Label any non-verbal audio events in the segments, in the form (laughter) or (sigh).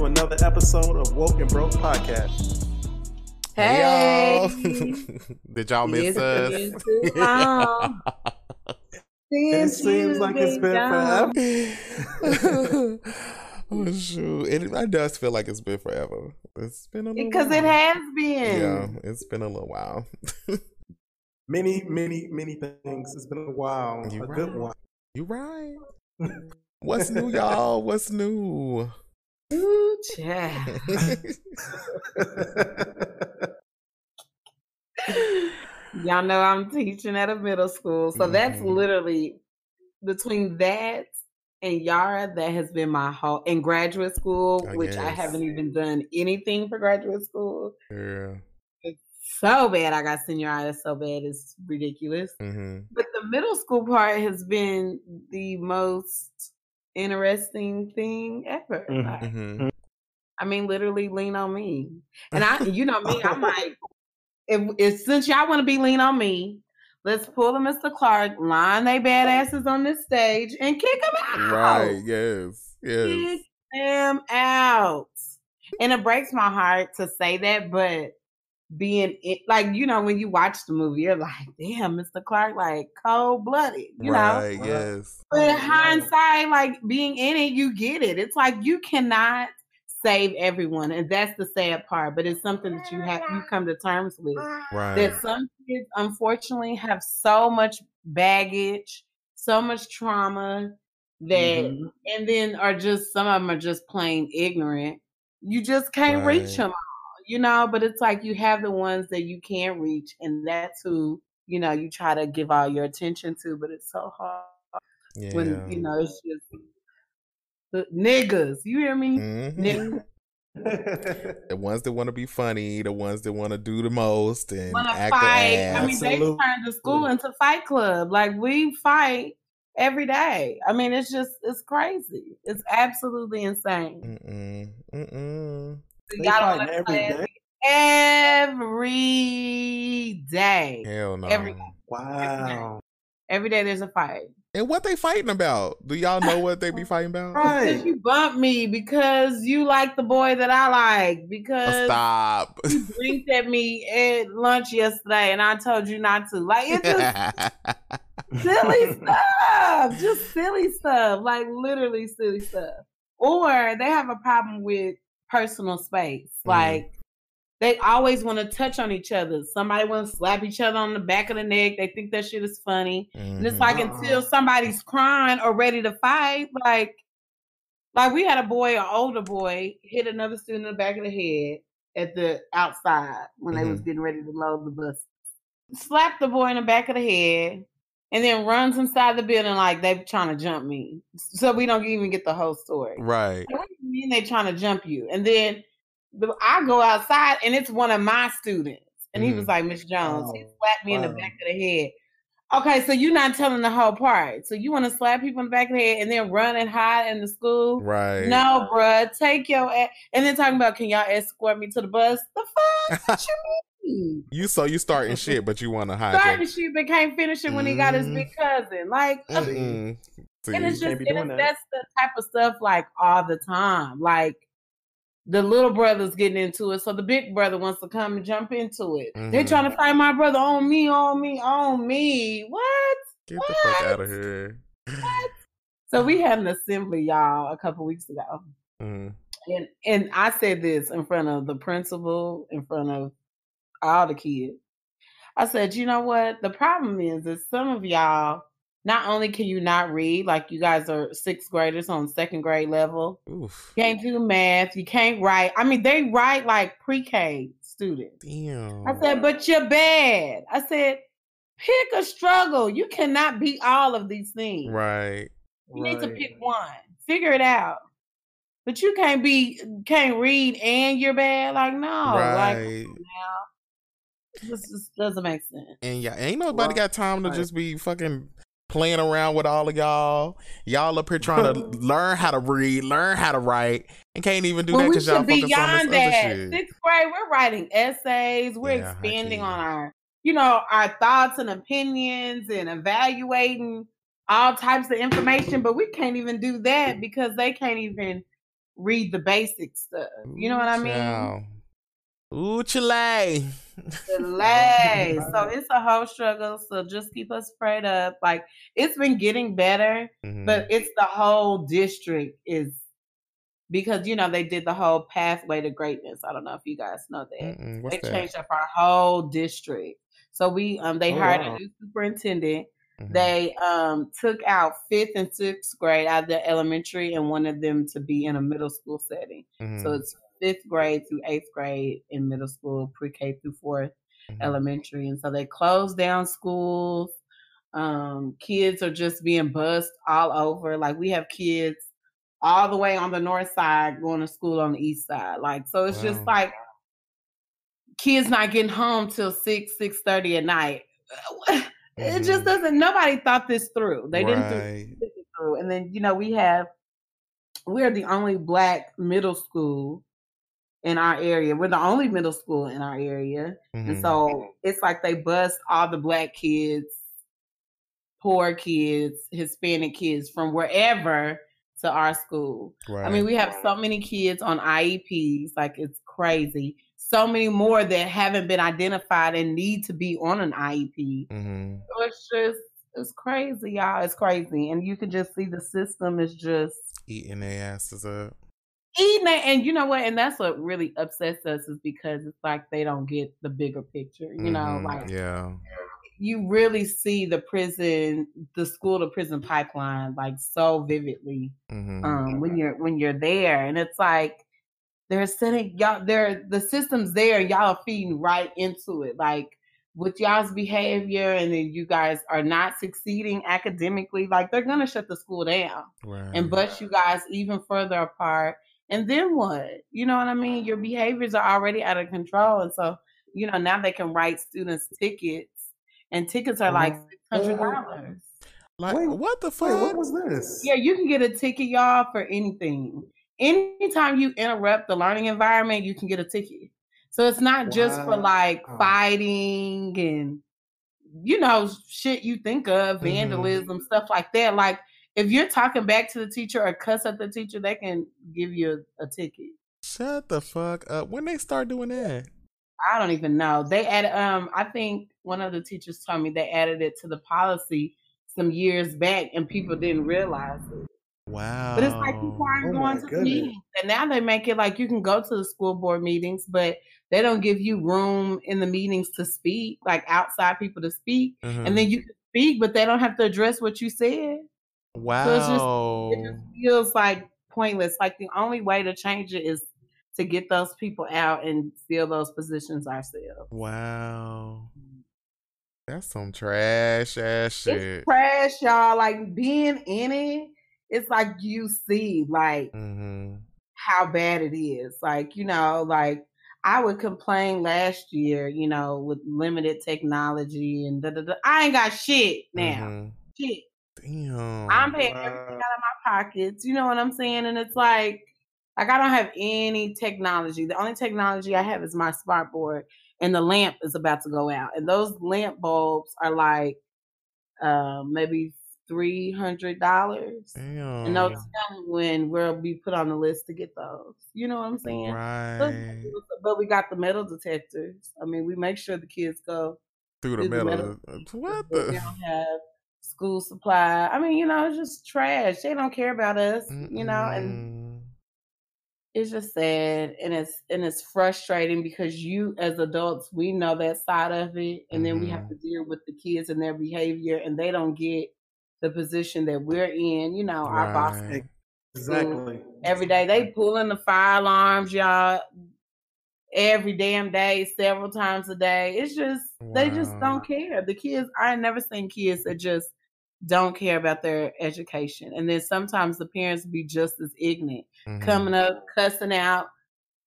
to another episode of Woke and Broke Podcast. Hey, y'all. (laughs) Did y'all miss It's us? been too long. It seems like it's been gone. forever. (laughs) oh shoot! It, it does feel like it's been forever. It's been a little Because it has been. Yeah, it's been a little while. (laughs) Many, many, many things. It's been a while. You a good one. you right. What's new, y'all? What's new? Ooh, child. (laughs) Y'all know I'm teaching at a middle school. So that's Mhm. literally between that and Yara, that has been my whole in graduate school, Oh, which I haven't even done anything for graduate school. yeah. So bad I got senioritis so bad it's ridiculous. hmm But the middle school part has been the most interesting thing ever. Mhm. Like, hmm I mean, literally lean on me. And I, you know me, I'm (laughs) like, if, if since y'all want to be lean on me, let's pull the Mr. Clark, line they badasses on this stage, and kick them out. Right. Yes. Yes. Kick them out. And it breaks my heart to say that, but being it, like, you know, when you watch the movie, you're like, damn, Mr. Clark, like cold blooded, you know. right. Yes. But in Oh, hindsight, like being in it, you get it. It's like you cannot save everyone, and that's the sad part. But it's something that you have you come to terms with. Right. That some kids, unfortunately, have so much baggage, so much trauma that, Mhm. and then are just some of them are just plain ignorant. You just can't reach them all, you know. But it's like you have the ones that you can't reach, and that's who you know you try to give all your attention to. But it's so hard yeah. when you know it's just the niggas. You hear me? Mhm. Niggas (laughs) The ones that want to be funny, the ones that want to do the most and want to act fight. I mean, they Absolutely. turned the school into fight club. Like we fight every day. I mean, it's just it's crazy. It's absolutely insane. Mm-mm. Mm-mm. So They y'all don't fighting let every class- day. Every day. Hell no. Every- Wow. Every day there's a fight. And what they fighting about? Do y'all know what they be fighting about? Right. Because you bumped me because you like the boy that I like Oh, because stop. you (laughs) blinked at me at lunch yesterday and I told you not to. Like it just (laughs) silly stuff. Just silly stuff. Like literally silly stuff. Or they have a problem with personal space. Mm. Like they always want to touch on each other. Somebody want to slap each other on the back of the neck. They think that shit is funny. And it's like Uh-uh. until somebody's crying or ready to fight, like like we had a boy, an older boy, hit another student in the back of the head at the outside when they was getting ready to load the bus. Slapped the boy in the back of the head and then runs inside the building like they trying to jump me. So we don't even get the whole story. right. Mean they trying to jump you? And then the, I go outside and it's one of my students. And he was Mhm. like, Miss Jones, he Oh, slapped me in the back of the head. Okay, so you're not telling the whole part. So you want to slap people in the back of the head and then run and hide in the school? Right. No, bruh, take your ass. And then talking about, can y'all escort me to the bus? The fuck? (laughs) What you mean? you so you starting shit, but you want to hide Starting shit, but can't finish it when he got his big cousin. Like, uh, Mm-mm. See, and it's just and that. that's the type of stuff like all the time. Like the little brother's getting into it, so the big brother wants to come and jump into it. They're Mhm. trying to fight my brother on me, on me, on me. What? get the fuck out of here. (laughs) So we had an assembly, y'all, a couple weeks ago, Mm. and and I said this in front of the principal, in front of all the kids. I said, you know what? The problem is that some of y'all not only can you not read, like you guys are sixth graders on second grade level, Oof. you can't do math, you can't write. I mean, they write like pre-K students. Damn. I said, but you're bad. I said, pick a struggle. You cannot be all of these things. Right. You need to pick one. Figure it out. But you can't be can't read and you're bad. Like no, like right. now this just doesn't make sense. And yeah, ain't nobody Right. got time to Right. just be fucking playing around with all of y'all. Y'all up here trying to (laughs) learn how to read, learn how to write, and can't even do Well, that we because y'all should focus on this beyond other that. shit. Sixth grade, we're writing essays. We're Yeah, expanding on our, you know, our thoughts and opinions and evaluating all types of information, but we can't even do that because they can't even read the basic stuff. You know what I mean? Child. Ooh, Chile. Delay. so it's a whole struggle. So just keep us prayed up. Like it's been getting better, Mhm. but it's the whole district is because you know they did the whole pathway to greatness. I don't know if you guys know that. They that? changed up our whole district. So we um they Oh, hired wow. a new superintendent. Mhm. They um took out fifth and sixth grade out of the elementary and wanted them to be in a middle school setting. So Mhm. it's fifth grade through eighth grade in middle school, pre K through 4th Mhm. elementary. And so they closed down schools. Um, kids are just being bussed all over. Like we have kids all the way on the north side going to school on the east side. Like so it's just like kids not getting home till six, six thirty at night. (laughs) It just Mhm. doesn't nobody thought this through. They didn't think Right. through. And then, you know, we have we're the only black middle school in our area. We're the only middle school in our area. And Mhm. so it's like they bust all the black kids, poor kids, Hispanic kids from wherever to our school. right. I mean, we have so many kids on IEPs, like it's crazy. So many more that haven't been identified and need to be on an IEP. Mhm. So it's just it's crazy, y'all. It's crazy. And you can just see the system is just eating their asses up. Eating it. And you know what? And that's what really upsets us is because it's like they don't get the bigger picture. You know, Mhm. like yeah. you really see the prison, the school to prison pipeline like so vividly Mhm. um when you're when you're there. And it's like they're setting y'all they're the system's there, y'all are feeding right into it. Like with y'all's behavior and then you guys are not succeeding academically, like they're gonna shut the school down right. and bust you guys even further apart. And then what? You know what I mean? Your behaviors are already out of control. And so, you know, now they can write students tickets. And tickets are like six hundred dollars. like Wait, what the Wait, fuck? what was this? Yeah, you can get a ticket, y'all, for anything. Anytime you interrupt the learning environment, you can get a ticket. So it's not just for like fighting and you know shit you think of, Mhm. vandalism, stuff like that. Like if you're talking back to the teacher or cuss at the teacher, they can give you a, a ticket. Shut the fuck up. When they start doing that? I don't even know. They added um I think one of the teachers told me they added it to the policy some years back and people didn't realize it. Wow. But it's like people aren't Oh going to the goodness. meetings. And now they make it like you can go to the school board meetings, but they don't give you room in the meetings to speak, like outside people to speak. And then you can speak, but they don't have to address what you said. Wow. So it's just it just feels like pointless. Like the only way to change it is to get those people out and fill those positions ourselves. wow. That's some trash ass shit. It's trash, y'all. Like being in it, it's like you see, like mm-hmm. how bad it is. Like, you know, like I would complain last year, you know, with limited technology and da da da. I ain't got shit now. Mhm. Shit. Damn. I'm paying Wow. everything out of my pockets. You know what I'm saying? And it's like, like I don't have any technology. The only technology I have is my smart board, and the lamp is about to go out. And those lamp bulbs are like, um, maybe three hundred dollars. And they'll tell me when we'll be put on the list to get those. You know what I'm saying? Right. But we got the metal detectors. I mean, we make sure the kids go. Through the through the middle. middle. What but we the? don't have school supply. I mean, you know, it's just trash. They don't care about us. You know, and it's just sad and it's and it's frustrating because you as adults we know that side of it and then we have Mhm. to deal with the kids and their behavior and they don't get the position that we're in you know our boss Exactly. every day they pulling the fire alarms y'all every damn day several times a day it's just they just don't care the kids i never seen kids that just don't care about their education and then sometimes the parents be just as ignorant Mhm. coming up cussing out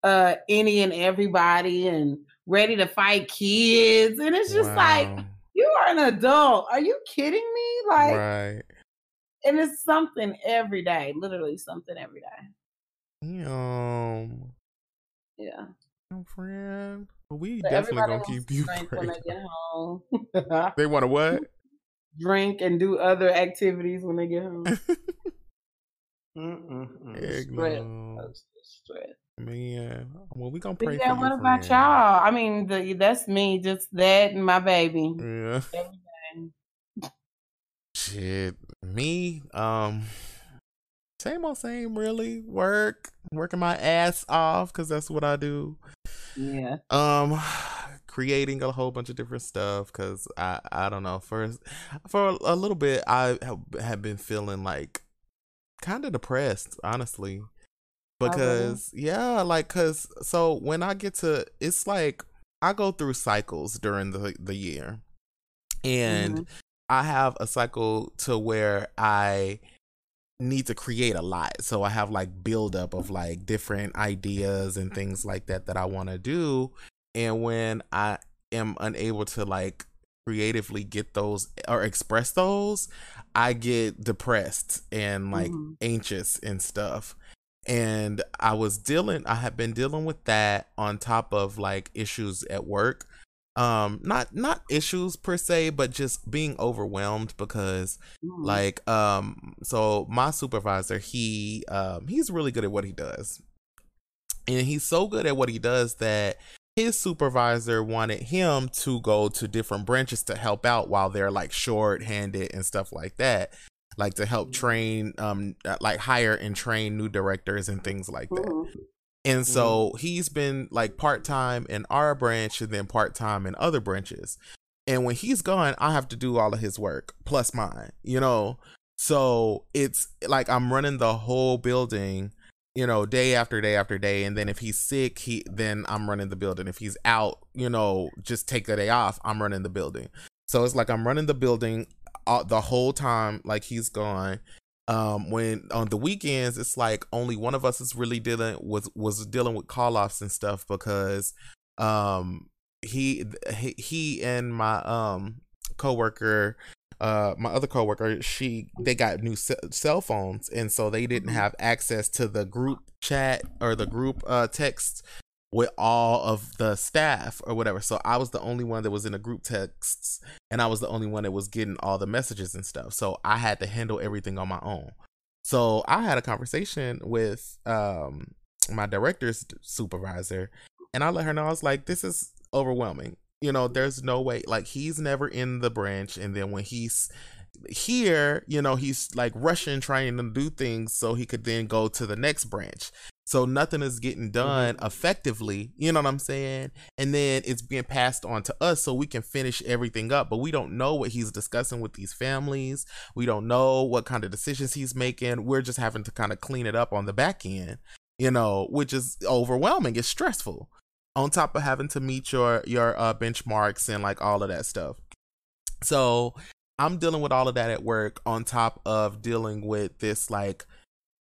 uh any and everybody and ready to fight kids and it's just like you are an adult are you kidding me like right. and it's something every day literally something every day Damn. yeah friend. We So definitely gonna keep you (laughs) drink when they get home (laughs) They want to what? Drink and do other activities when they get home. (laughs) Stress. Man, well, we gonna pray yeah, for what you, about friend. y'all? I mean, the, that's me, just that and my baby. Yeah. (laughs) Shit, me, um, same old same. Really, work, working my ass off because that's what I do. Yeah. Um, creating a whole bunch of different stuff because I I don't know for for a little bit I have, have been feeling like kind of depressed, honestly, Oh, really? because yeah, like because so when I get to it's like I go through cycles during the the year, and Mhm. I have a cycle to where I need to create a lot. So I have like buildup of like different ideas and things like that that I want to do. And when I am unable to like creatively get those or express those, I get depressed and like Mhm. anxious and stuff. And I was dealing I have been dealing with that on top of like issues at work um not not issues per se but just being overwhelmed because Mhm. like um so my supervisor he um he's really good at what he does and he's so good at what he does that his supervisor wanted him to go to different branches to help out while they're like short-handed and stuff like that like to help train um uh, like hire and train new directors and things like that Mhm. and so he's been like part time in our branch and then part time in other branches. And when he's gone, I have to do all of his work plus mine, you know? So it's like I'm running the whole building, you know, day after day after day. And then if he's sick, he then I'm running the building. If he's out, you know, just take a day off, I'm running the building. So it's like I'm running the building uh, the whole time, like he's gone um when on the weekends it's like only one of us is really dealing with was dealing with call offs and stuff because um he he, he and my um coworker uh my other coworker she they got new ce- cell phones and so they didn't Mhm. have access to the group chat or the group uh text with all of the staff or whatever so i was the only one that was in the group texts and I was the only one that was getting all the messages and stuff. So I had to handle everything on my own. So I had a conversation with um my director's supervisor and I let her know I was like this is overwhelming. You know, there's no way like he's never in the branch and then when he's here, you know, he's like rushing trying to do things so he could then go to the next branch. So nothing is getting mm-hmm. done effectively, you know what I'm saying? And then it's being passed on to us so we can finish everything up, but we don't know what he's discussing with these families. We don't know what kind of decisions he's making. We're just having to kind of clean it up on the back end, you know, which is overwhelming. It's stressful. On top of having to meet your your uh, benchmarks and like all of that stuff. So I'm dealing with all of that at work on top of dealing with this like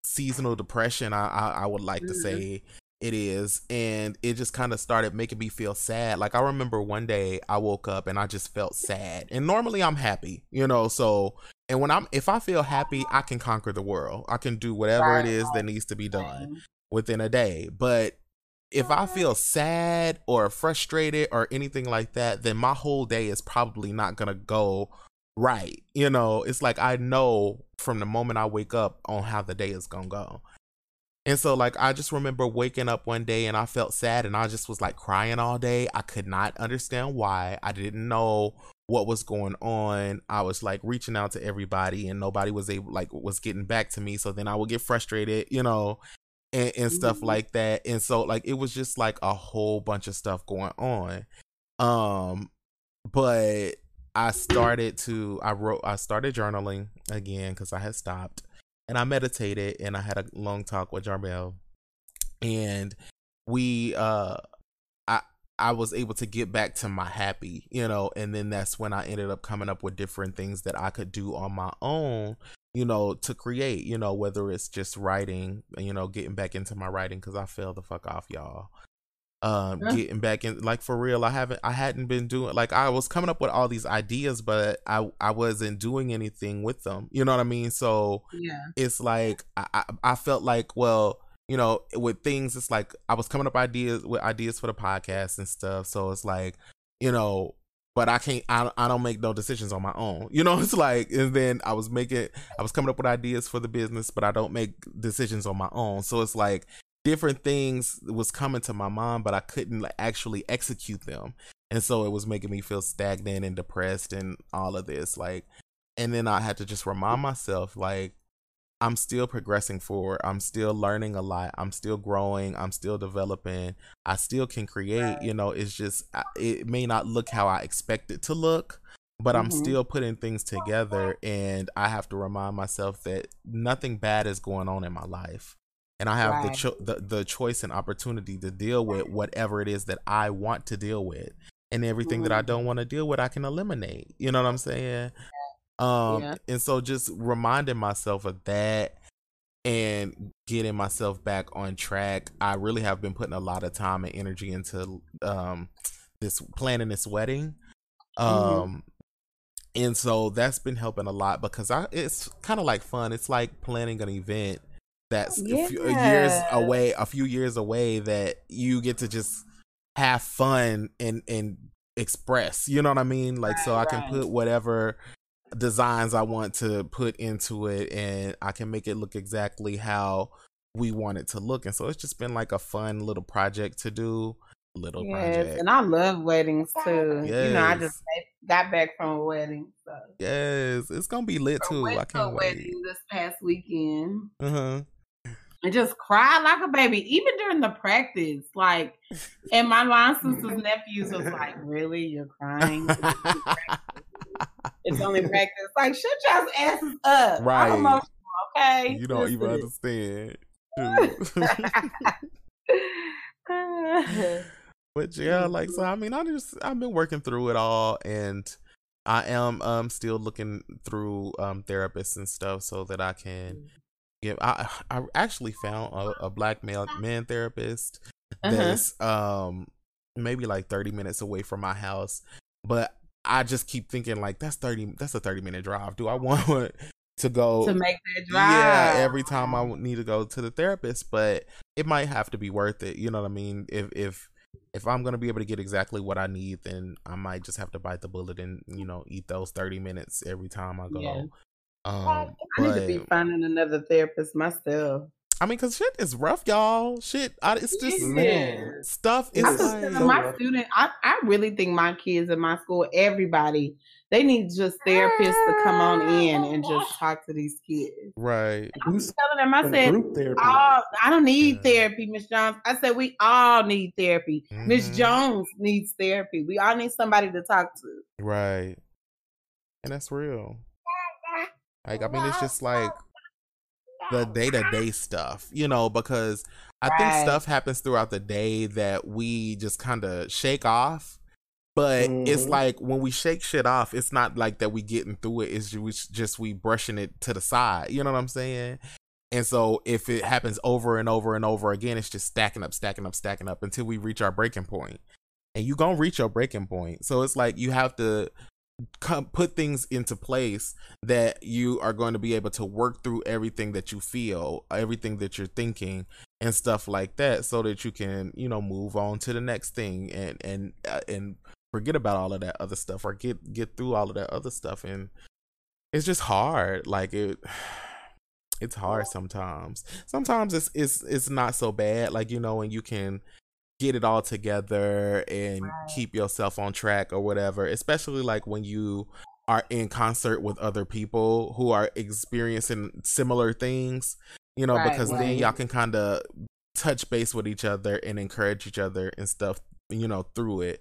seasonal depression. I I, I would like to Mhm. say it is, and it just kind of started making me feel sad. Like I remember one day I woke up and I just felt sad, and normally I'm happy, you know. So and when I'm if I feel happy, I can conquer the world. I can do whatever Right, it is that needs to be done within a day. But if I feel sad or frustrated or anything like that, then my whole day is probably not gonna go right. You know, it's like I know from the moment I wake up on how the day is gonna go. And so like I just remember waking up one day and I felt sad and I just was like crying all day. I could not understand why. I didn't know what was going on. I was like reaching out to everybody and nobody was able like was getting back to me. So then I would get frustrated, you know, and, and stuff Mhm. like that. And so like it was just like a whole bunch of stuff going on. Um but I started to I wrote I started journaling again because I had stopped and I meditated and I had a long talk with Jarmel and we uh I I was able to get back to my happy, you know, and then that's when I ended up coming up with different things that I could do on my own, you know, to create, you know, whether it's just writing, you know, getting back into my writing cuz I fell the fuck off, y'all um Yeah. getting back in like for real i haven't i hadn't been doing like i was coming up with all these ideas but i i wasn't doing anything with them you know what i mean so Yeah. it's like I, I I felt like well you know with things it's like I was coming up ideas with ideas for the podcast and stuff so it's like you know but I can't. I, I don't make no decisions on my own. You know, (laughs) it's like, and then I was making, I was coming up with ideas for the business, but I don't make decisions on my own. So it's like different things was coming to my mind, but I couldn't like, actually execute them, and so it was making me feel stagnant and depressed and all of this. Like, and then I had to just remind myself, like, I'm still progressing forward. I'm still learning a lot. I'm still growing. I'm still developing. I still can create. You know, it's just it may not look how I expect it to look, but mm-hmm. I'm still putting things together and I have to remind myself that nothing bad is going on in my life. And I have right. the, cho- the the choice and opportunity to deal with whatever it is that I want to deal with. And everything mm-hmm. that I don't want to deal with, I can eliminate. You know what I'm saying? Um, yeah. and so just reminding myself of that and getting myself back on track. I really have been putting a lot of time and energy into um this planning this wedding. Mm-hmm. Um mm-hmm. and so that's been helping a lot because I it's kind of like fun. It's like planning an event that's yeah. a few years away, a few years away that you get to just have fun and and express. You know what I mean? Like right, so I right. can put whatever designs I want to put into it and I can make it look exactly how we want it to look. And so it's just been like a fun little project to do. Little yes, project. And I love weddings too. Yes. You know, I just got back from a wedding. So. Yes, it's gonna be lit too. I, I can't wait. Wedding this past weekend. Uh-huh. And just cried like a baby, even during the practice. Like, and my (laughs) line sister's nephews was like, "Really, you're crying?" It's only practice. Like, shut y'all's asses up. Right. okay. You don't even understand. (laughs) but yeah, like so I mean I just I've been working through it all and I am um still looking through um therapists and stuff so that I can mm. give I I actually found a, a black male man therapist uh-huh. that's um maybe like 30 minutes away from my house but I just keep thinking like that's thirty. That's a thirty minute drive. Do I (laughs) want to go to make that drive? Yeah, every time I need to go to the therapist, but it might have to be worth it. You know what I mean? If if if I'm gonna be able to get exactly what I need, then I might just have to bite the bullet and you know eat those thirty minutes every time I go. Yeah. Um, I but, need to be finding another therapist myself. I mean, cause shit is rough, y'all. Shit, I, it's just man. stuff. Is like, my student. I, I really think my kids in my school, everybody, they need just therapists to come on in and just talk to these kids. Right. I'm telling them. I said, oh, I don't need yeah. therapy, Miss Jones. I said we all need therapy. Miss mm-hmm. Jones needs therapy. We all need somebody to talk to. Right. And that's real. Like I mean, it's just like the day to day stuff, you know, because I right. think stuff happens throughout the day that we just kind of shake off. But mm-hmm. it's like when we shake shit off, it's not like that we getting through it. It's just, just we brushing it to the side. You know what I'm saying? And so if it happens over and over and over again, it's just stacking up, stacking up, stacking up until we reach our breaking point. And you gonna reach your breaking point. So it's like you have to come put things into place that you are going to be able to work through everything that you feel everything that you're thinking and stuff like that so that you can you know move on to the next thing and and uh, and forget about all of that other stuff or get get through all of that other stuff. And it's just hard. Like it (sighs) it's hard sometimes. Sometimes it's it's it's not so bad like you know and you can get it all together and right. keep yourself on track or whatever especially like when you are in concert with other people who are experiencing similar things you know right, because right. then y'all can kind of touch base with each other and encourage each other and stuff you know through it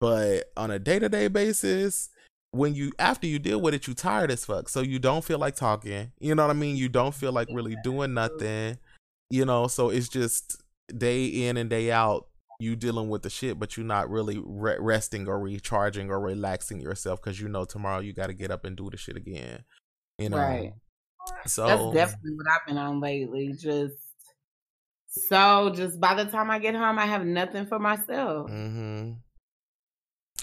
but on a day-to-day basis when you after you deal with it you tired as fuck so you don't feel like talking you know what i mean you don't feel like really doing nothing you know so it's just day in and day out you dealing with the shit but you're not really re- resting or recharging or relaxing yourself because you know tomorrow you got to get up and do the shit again you know? Right. So that's definitely what i've been on lately just so just by the time i get home i have nothing for myself. Mm-hmm.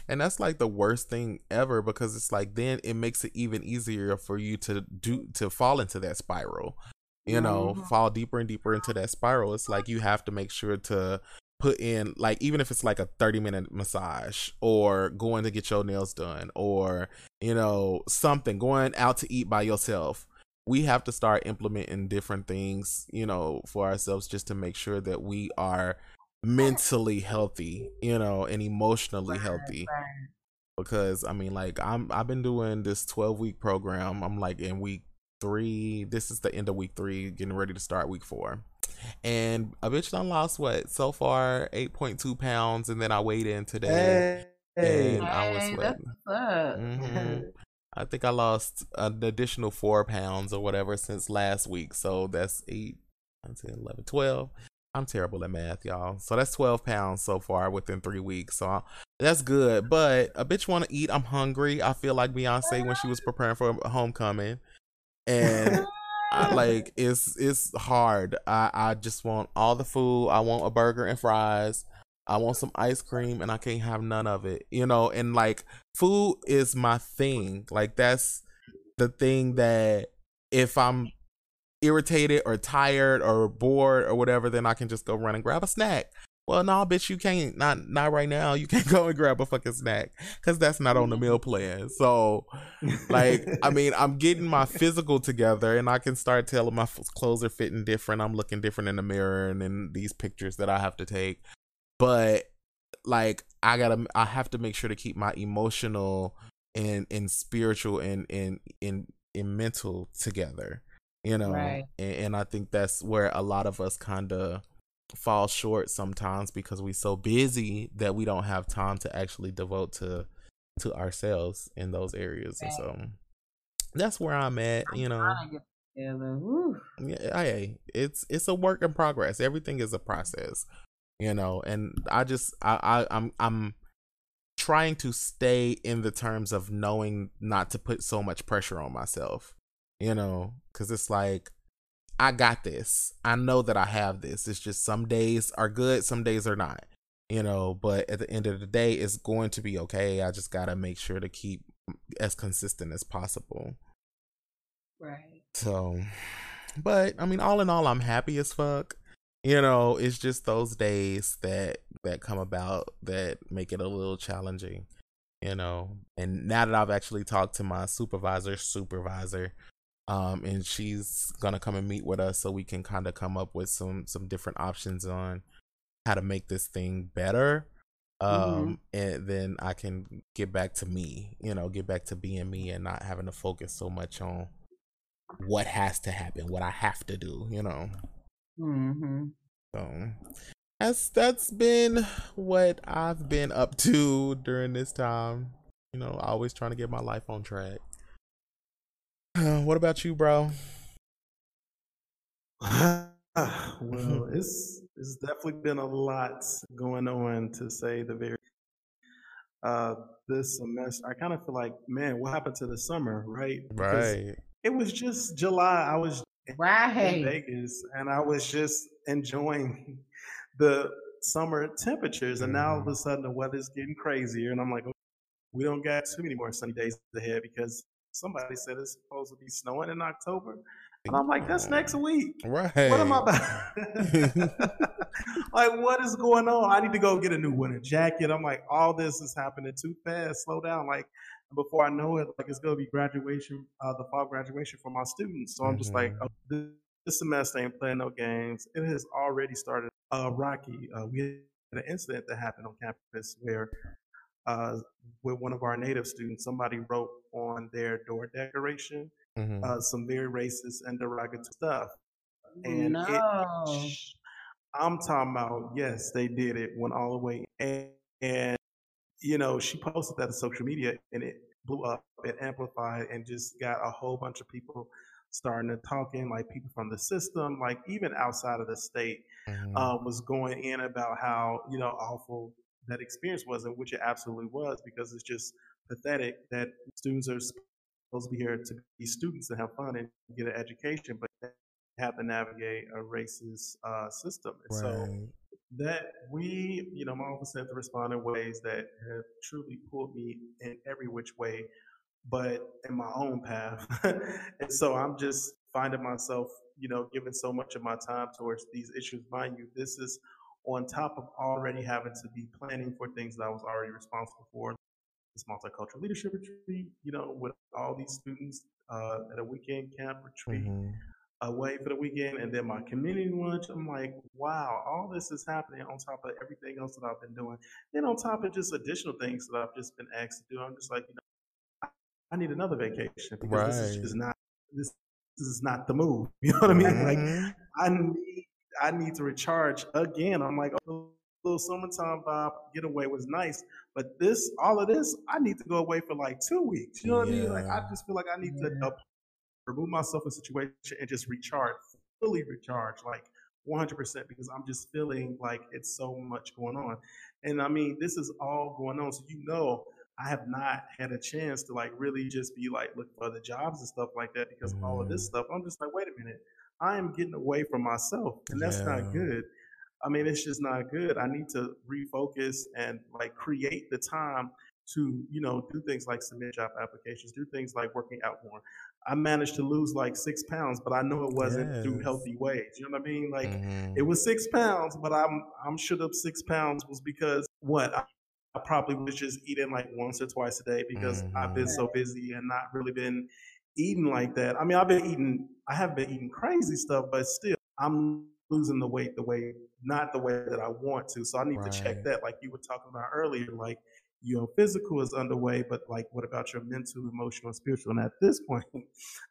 and that's like the worst thing ever because it's like then it makes it even easier for you to do to fall into that spiral you know, mm-hmm. fall deeper and deeper into that spiral. It's like you have to make sure to put in like even if it's like a 30 minute massage or going to get your nails done or you know something going out to eat by yourself we have to start implementing different things you know for ourselves just to make sure that we are mentally healthy you know and emotionally healthy because i mean like i'm i've been doing this 12 week program i'm like in week three this is the end of week three getting ready to start week four. And a bitch done lost what so far 8.2 pounds and then i weighed in today hey. and i was sweating. mm-hmm. (laughs) i think i lost an additional four pounds or whatever since last week so that's 8 10 11 12 i'm terrible at math y'all. So that's 12 pounds so far within three weeks so that's good. But a bitch want to eat i'm hungry. I feel like beyonce when she was preparing for homecoming and (laughs) I, like it's it's hard. I I just want all the food. I want a burger and fries. I want some ice cream and I can't have none of it. You know, and like food is my thing. Like that's the thing that if I'm irritated or tired or bored or whatever, then I can just go run and grab a snack. Well, no, bitch, you can't. Not not right now. You can't (laughs) go and grab a fucking snack because that's not on the meal plan. So, like, I mean, I'm getting my physical together, and I can start telling my clothes are fitting different. I'm looking different in the mirror and in these pictures that I have to take. But like, I gotta, I have to make sure to keep my emotional and and spiritual and and and, and mental together. You know, right. and, and I think that's where a lot of us kind of fall short sometimes because we're so busy that we don't have time to actually devote to to ourselves in those areas. And so that's where i'm at you know. yeah hey it's it's a work in progress. Everything is a process you know and i just i, I i'm i'm trying to stay in the terms of knowing not to put so much pressure on myself you know because it's like I got this. I know that I have this. It's just some days are good, some days are not. You know, but at the end of the day, it's going to be okay. I just gotta make sure to keep as consistent as possible. Right. So, but I mean, all in all, I'm happy as fuck. You know, it's just those days that that come about that make it a little challenging. You know, and now that I've actually talked to my supervisor, supervisor, um, and she's gonna come and meet with us so we can kind of come up with some some different options on how to make this thing better um mm-hmm. and then i can get back to me you know get back to being me and not having to focus so much on what has to happen what i have to do you know mm-hmm. so that's that's been what i've been up to during this time you know always trying to get my life on track (sighs) what about you, bro? (sighs) well, (laughs) it's it's definitely been a lot going on to say the very. Uh, this semester, I kind of feel like, man, what happened to the summer, right? Because right. It was just July. I was right. in Vegas, and I was just enjoying (laughs) the summer temperatures, and now all of a mm-hmm. sudden the weather's getting crazier, and I'm like, okay, we don't got too many more sunny days ahead because somebody said it's supposed to be snowing in October. And I'm like, that's next week. Right. What am I about? (laughs) like, what is going on? I need to go get a new winter jacket. I'm like, all this is happening too fast. Slow down. Like, before I know it, like it's gonna be graduation, uh, the fall graduation for my students. So I'm just like, mm-hmm. oh, this, this, semester ain't playing no games. It has already started. Uh, Rocky, uh, we had an incident that happened on campus where uh, with one of our native students, somebody wrote on their door decoration mm-hmm. uh, some very racist and derogatory stuff. And no. it, I'm talking about, yes, they did it, went all the way. And, and, you know, she posted that to social media and it blew up, it amplified, and just got a whole bunch of people starting to talk in, like people from the system, like even outside of the state, mm-hmm. uh, was going in about how, you know, awful that experience was and which it absolutely was because it's just pathetic that students are supposed to be here to be students and have fun and get an education, but they have to navigate a racist uh, system. And right. so that we, you know, my office had to respond in ways that have truly pulled me in every which way, but in my own path. (laughs) and so I'm just finding myself, you know, giving so much of my time towards these issues. Mind you, this is on top of already having to be planning for things that I was already responsible for. This multicultural leadership retreat, you know, with all these students uh, at a weekend camp retreat. Mm-hmm. Away for the weekend, and then my community lunch. I'm like, wow, all this is happening on top of everything else that I've been doing. Then on top of just additional things that I've just been asked to do, I'm just like, you know, I need another vacation because right. this is just not this, this is not the move. (laughs) You know what I mean? Mm-hmm. Like I need I need to recharge again. I'm like, oh, little summertime vibe getaway was nice, but this all of this, I need to go away for like two weeks. You know what yeah. I mean? Like I just feel like I need yeah. to remove myself in a situation and just recharge, fully recharge, like 100% because I'm just feeling like it's so much going on. And I mean, this is all going on. So, you know, I have not had a chance to like really just be like looking for other jobs and stuff like that because of all of this mm. stuff. I'm just like, wait a minute, I am getting away from myself, and that's yeah. not good. I mean, it's just not good. I need to refocus and like create the time to you know do things like submit job applications, do things like working out more. I managed to lose like six pounds, but I know it wasn't yes. through healthy ways. You know what I mean? Like mm-hmm. it was six pounds, but I'm I'm sure the six pounds was because what I, I, probably was just eating like once or twice a day because mm-hmm. I've been so busy and not really been eating like that. I mean, I've been eating, I have been eating crazy stuff, but still, I'm losing the weight the way, not the way that I want to. So I need right. to check that, like you were talking about earlier. Like your physical is underway, but like, what about your mental, emotional, and spiritual? And at this (laughs) point,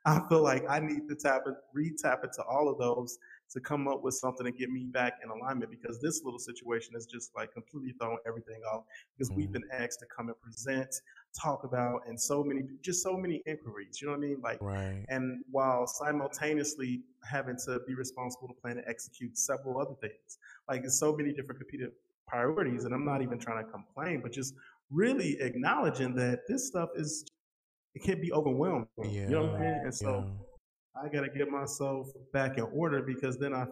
I feel like I need to tap it, re-tap into all of those to come up with something to get me back in alignment because this little situation is just like completely throwing everything off because mm-hmm. we've been asked to come and present, talk about, and so many, just so many inquiries. You know what I mean? Like, right. and while simultaneously having to be responsible to plan and execute several other things, like there's so many different competing priorities, and I'm not even trying to complain, but just really acknowledging that this stuff is it can be overwhelming. Yeah. You know what I mean? And so yeah. I gotta get myself back in order because then I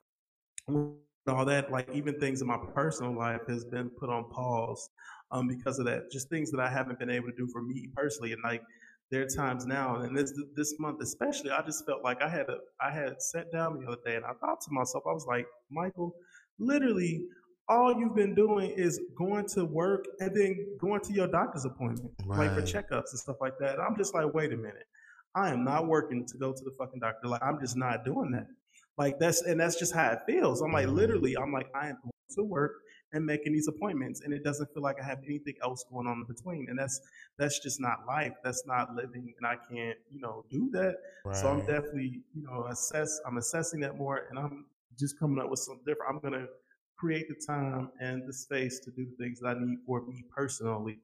all that like even things in my personal life has been put on pause um because of that. Just things that I haven't been able to do for me personally. And like there are times now and this this month especially I just felt like I had a I had sat down the other day and I thought to myself, I was like, Michael, literally all you've been doing is going to work and then going to your doctor's appointment, right. like for checkups and stuff like that. I'm just like, wait a minute. I am not working to go to the fucking doctor. Like, I'm just not doing that. Like, that's, and that's just how it feels. I'm like, mm-hmm. literally, I'm like, I am going to work and making these appointments and it doesn't feel like I have anything else going on in between. And that's, that's just not life. That's not living. And I can't, you know, do that. Right. So I'm definitely, you know, assess, I'm assessing that more and I'm just coming up with something different. I'm going to, create the time and the space to do the things that I need for me personally,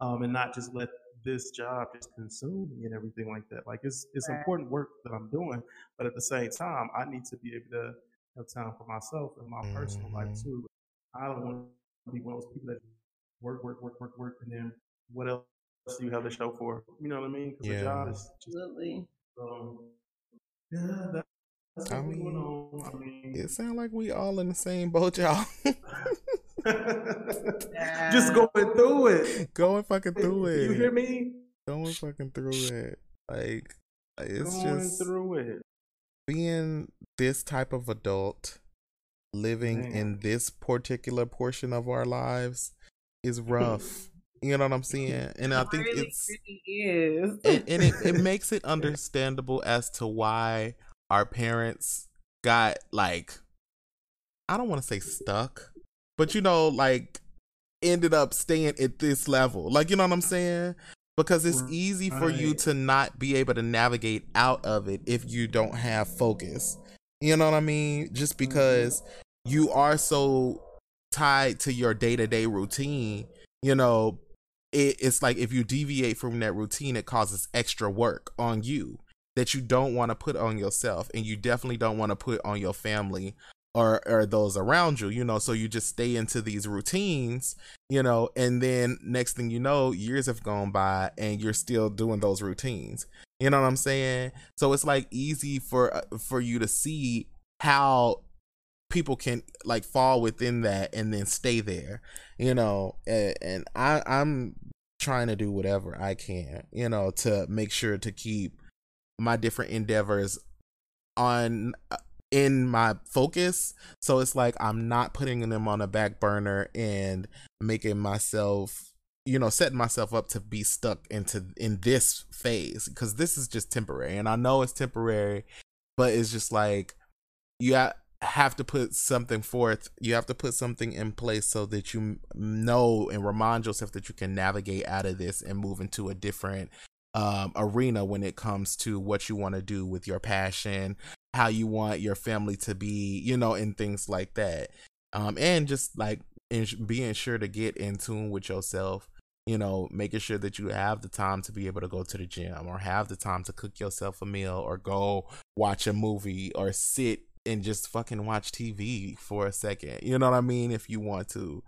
um, and not just let this job just consume me and everything like that. Like it's it's right. important work that I'm doing, but at the same time, I need to be able to have time for myself and my mm-hmm. personal life mm-hmm. too. I don't want to be one of those people that work, work, work, work, work, and then what else do you have to show for? You know what I mean? Because yeah. the job is just, absolutely. Um, yeah, that, I mean, I mean, it sounds like we all in the same boat, (laughs) y'all. (laughs) Just going through it. Going fucking through it. You hear me? Going fucking through it. Like it's going just through it. Being this type of adult, living Man. in this particular portion of our lives is rough. (laughs) You know what I'm saying? And I think really, it's really is. and, and it, it makes it (laughs) understandable as to why our parents got like I don't want to say stuck, but you know, like ended up staying at this level. Like, you know what I'm saying? Because it's easy for you to not be able to navigate out of it if you don't have focus. You know what I mean? Just mm-hmm. because you are so tied to your day to day routine, you know, it, it's like if you deviate from that routine, it causes extra work on you that you don't want to put on yourself and you definitely don't want to put on your family or or those around you you know so you just stay into these routines you know and then next thing you know years have gone by and you're still doing those routines you know what i'm saying so it's like easy for uh, for you to see how people can like fall within that and then stay there you know and, and i i'm trying to do whatever i can you know to make sure to keep my different endeavors on uh, in my focus. So it's like I'm not putting them on a back burner and making myself, you know, setting myself up to be stuck into in this phase because this is just temporary. And I know it's temporary, but it's just like you have to put something forth. You have to put something in place so that you know and remind yourself that you can navigate out of this and move into a different um, arena when it comes to what you want to do with your passion, how you want your family to be, you know, and things like that. Um, and just like in, being sure to get in tune with yourself, you know, making sure that you have the time to be able to go to the gym or have the time to cook yourself a meal or go watch a movie or sit and just fucking watch TV for a second. You know what I mean? If you want to.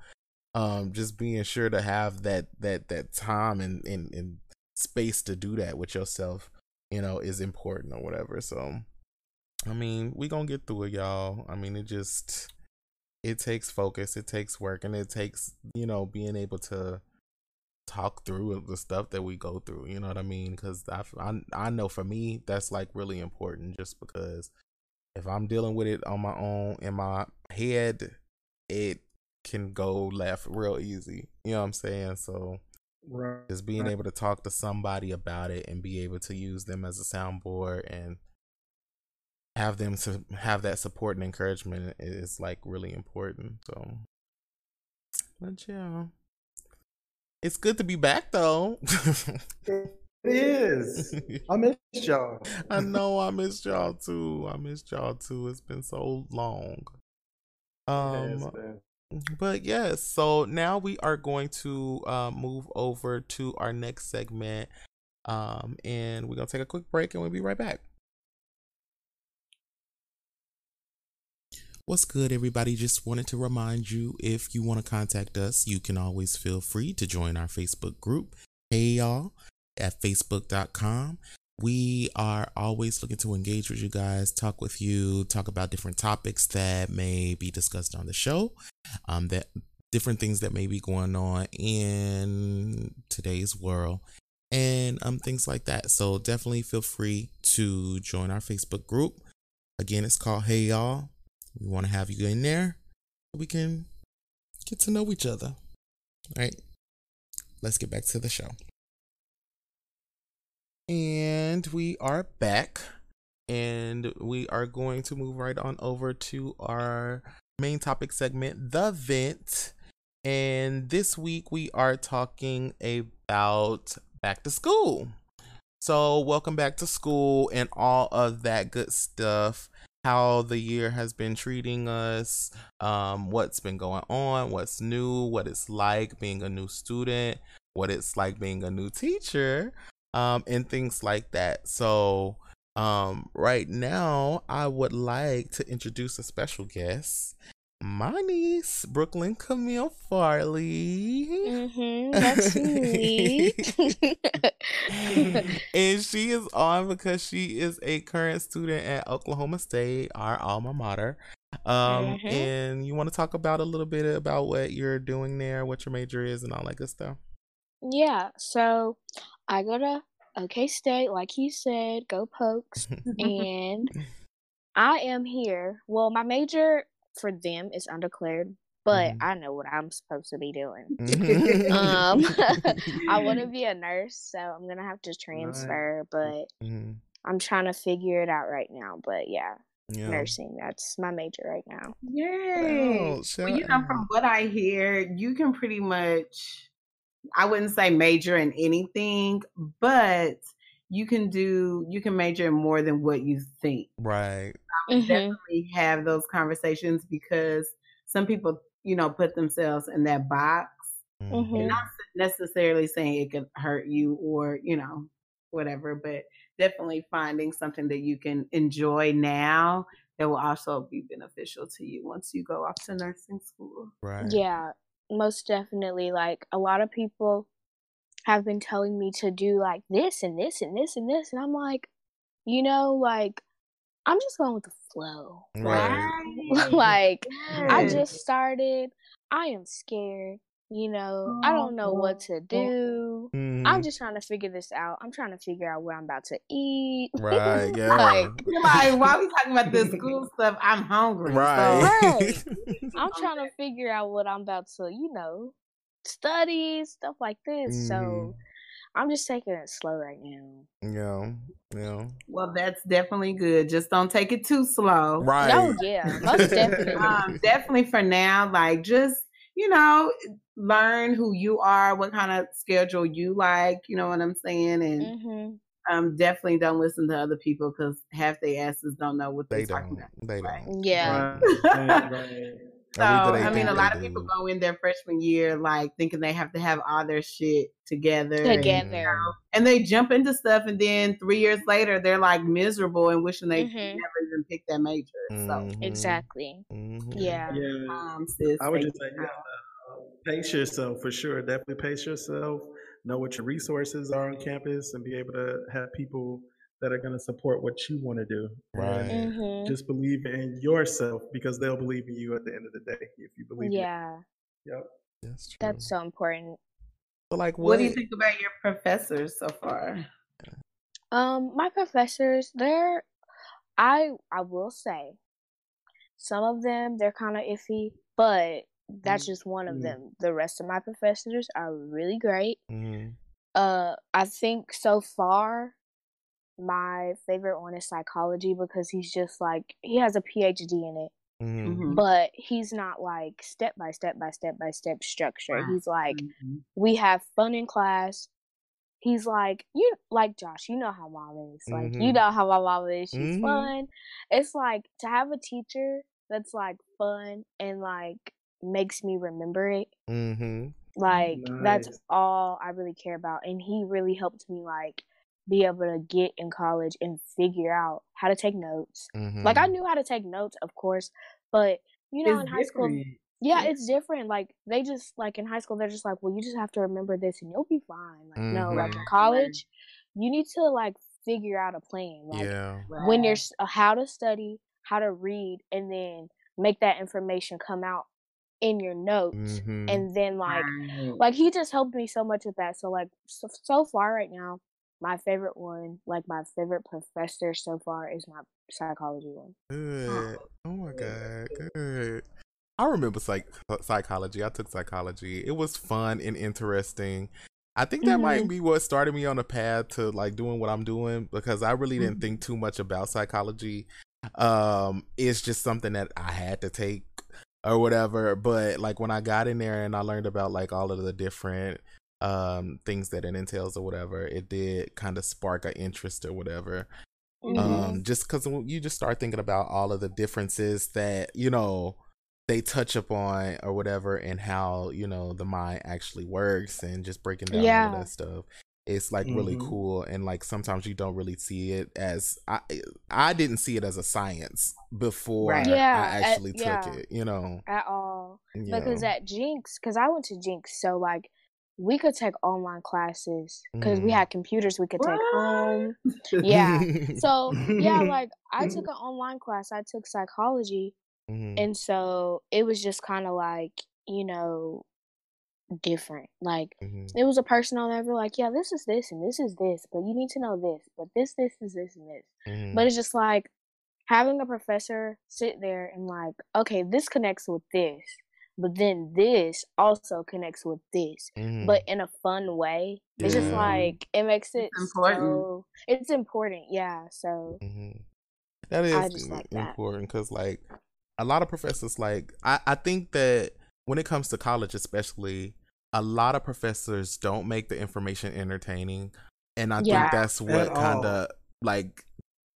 Um, just being sure to have that that that time and, and, and space to do that with yourself, you know, is important or whatever. So I mean, we gonna get through it, y'all. I mean, it just it takes focus, it takes work, and it takes you know being able to talk through the stuff that we go through. You know what I mean? Because I, I I know for me that's like really important, just because if I'm dealing with it on my own in my head, it can go left real easy. You know what I'm saying? So right. just being able to talk to somebody about it and be able to use them as a soundboard and have them to have that support and encouragement is like really important. So, but yeah, it's good to be back though. it is. I missed y'all. (laughs) I know I missed y'all too. I missed y'all too. It's been so long. Um, but yes, so now we are going to uh, move over to our next segment. Um, and we're gonna take a quick break, and we'll be right back. What's good, everybody? Just wanted to remind you if you want to contact us, you can always feel free to join our Facebook group. Hey, y'all, at facebook.com. We are always looking to engage with you guys, talk with you, talk about different topics that may be discussed on the show, um, that different things that may be going on in today's world, and um, things like that. So definitely feel free to join our Facebook group. Again, it's called Hey Y'all. We want to have you in there so we can get to know each other. All right, let's get back to the show. And we are back, and we are going to move right on over to our main topic segment, The Vent. And this week we are talking about back to school. So, welcome back to school and all of that good stuff how the year has been treating us, um, what's been going on, what's new, what it's like being a new student, what it's like being a new teacher, um, and things like that. So, um, right now, I would like to introduce a special guest my niece, Brooklyn Camille Farley. Mm-hmm, that's (laughs) me. and she is on because she is a current student at Oklahoma State, our alma mater. Um, mm-hmm. and you want to talk about a little bit about what you're doing there, what your major is, and all that good stuff. Yeah, so I go to OK State, like you said, go Pokes, (laughs) and I am here. Well, my major for them is undeclared, but mm-hmm. I know what I'm supposed to be doing. Mm-hmm. (laughs) um, (laughs) I want to (laughs) be a nurse, so I'm gonna have to transfer, right. but mm-hmm. I'm trying to figure it out right now. But yeah, yeah. nursing that's my major right now. Yay! Oh, well, you know, from what I hear, you can pretty much. I wouldn't say major in anything, but you can do you can major in more than what you think. Right. Mm-hmm. Definitely have those conversations because some people, you know, put themselves in that box. Mm-hmm. And not necessarily saying it could hurt you or, you know, whatever, but definitely finding something that you can enjoy now that will also be beneficial to you once you go off to nursing school. Right. Yeah, most definitely. Like a lot of people have been telling me to do like this and this and this and this. And I'm like, you know, like, I'm just going with the flow. Right. like, (laughs) I just started. I am scared. You know, I don't know what to do. Mm-hmm. Mhm. I'm just trying to figure this out. I'm trying to figure out where I'm about to eat. right. (laughs) Yeah. like, You're like, while we talking about this (laughs) school stuff, I'm hungry. So, right. Right. I'm trying to figure out what I'm about to, you know, study stuff like this. Mhm. So I'm just taking it slow right now. yeah. Yeah. well, that's definitely good. Just don't take it too slow. Right. Oh yeah, (laughs) most definitely. Um, definitely for now, like just you know, learn who you are, what kind of schedule you like. You know what I'm saying, and hmm um, definitely don't listen to other people because half their asses don't know what They they're talking don't. about. They Right. don't. Yeah. Right, right. So Or I mean, a they lot of people go in their freshman year like thinking they have to have all their shit together, and, Together. and they jump into stuff, and then three years later they're like miserable and wishing they Mhm. never even picked that major. So, Mhm. Exactly. Mhm. Yeah. Yeah. um, sis, I would just say, yeah, uh, pace yourself for sure. Definitely pace yourself. Know what your resources are on campus and be able to have people that are going to support what you want to do. Right. And hmm Just believe in yourself because they'll believe in you at the end of the day if you believe Yeah. it. Yeah. Yep. That's true. That's so important. so like what, What do you think about your professors so far? Um, my professors, they're I I will say some of them they're kind of iffy, but that's just one of Mm. them. The rest of my professors are really great. Mhm. Uh, I think so far my favorite one is psychology because he's just like he has a PhD in it, Mhm. Mhm. but he's not like step by step by step by step structure. Right. He's like Mhm. we have fun in class. He's like you like Josh, you know how mom is. Like you Mhm. know how my mom is. She's Mhm. fun. It's like to have a teacher that's like fun and like makes me remember it. Mhm. Like that's all I really care about. And he really helped me like be able to get in college and figure out how to take notes. Like I Mhm. knew how to take notes, of course, but you know, It's in high school different. yeah, Yeah. it's different. Like they just like in high school, they're just like, well, you just have to remember this and you'll be fine. Like no, like in Mhm. college, you need to like figure out a plan. Like Yeah. when you're uh, how to study, how to read, and then make that information come out in your notes, Mhm. and then like Right. like he just helped me so much with that. So like so, so far right now, my favorite one, like my favorite professor so far is my psychology one. Good. Oh my god. Good. I remember psych psychology. I took psychology. It was fun and interesting. I think that might Mhm. be what started me on the path to like doing what I'm doing because I really didn't Mhm. think too much about psychology. Um, it's just something that I had to take or whatever. But like when I got in there and I learned about like all of the different um things that it entails or whatever, it did kind of spark an interest or whatever Mhm. um just because you just start thinking about all of the differences that you know they touch upon or whatever and how you know the mind actually works and just breaking down all Yeah. of that stuff it's like really Mhm. cool and like sometimes you don't really see it as i i didn't see it as a science before Right. Yeah, i at- actually took yeah. it you know at all. you because know. at Jenks, because I went to Jenks, so like we could take online classes because we Mm. had computers we could take home. Yeah. (laughs) So yeah, like I took (laughs) an online class. I took psychology, Mhm. and so it was just kind of like you know different. Like Mhm. it was a person on there like, yeah, this is this and this is this, but you need to know this, but this, this is this and this. Mhm. But it's just like having a professor sit there and like, okay, this connects with this, but then this also connects with this, Mhm. but in a fun way. It's just like it makes it It's important. so it's important, yeah. So mm-hmm. That is like important because, like, a lot of professors, like, I, I think that when it comes to college, especially, a lot of professors don't make the information entertaining, and I Yeah. think that's what kind of like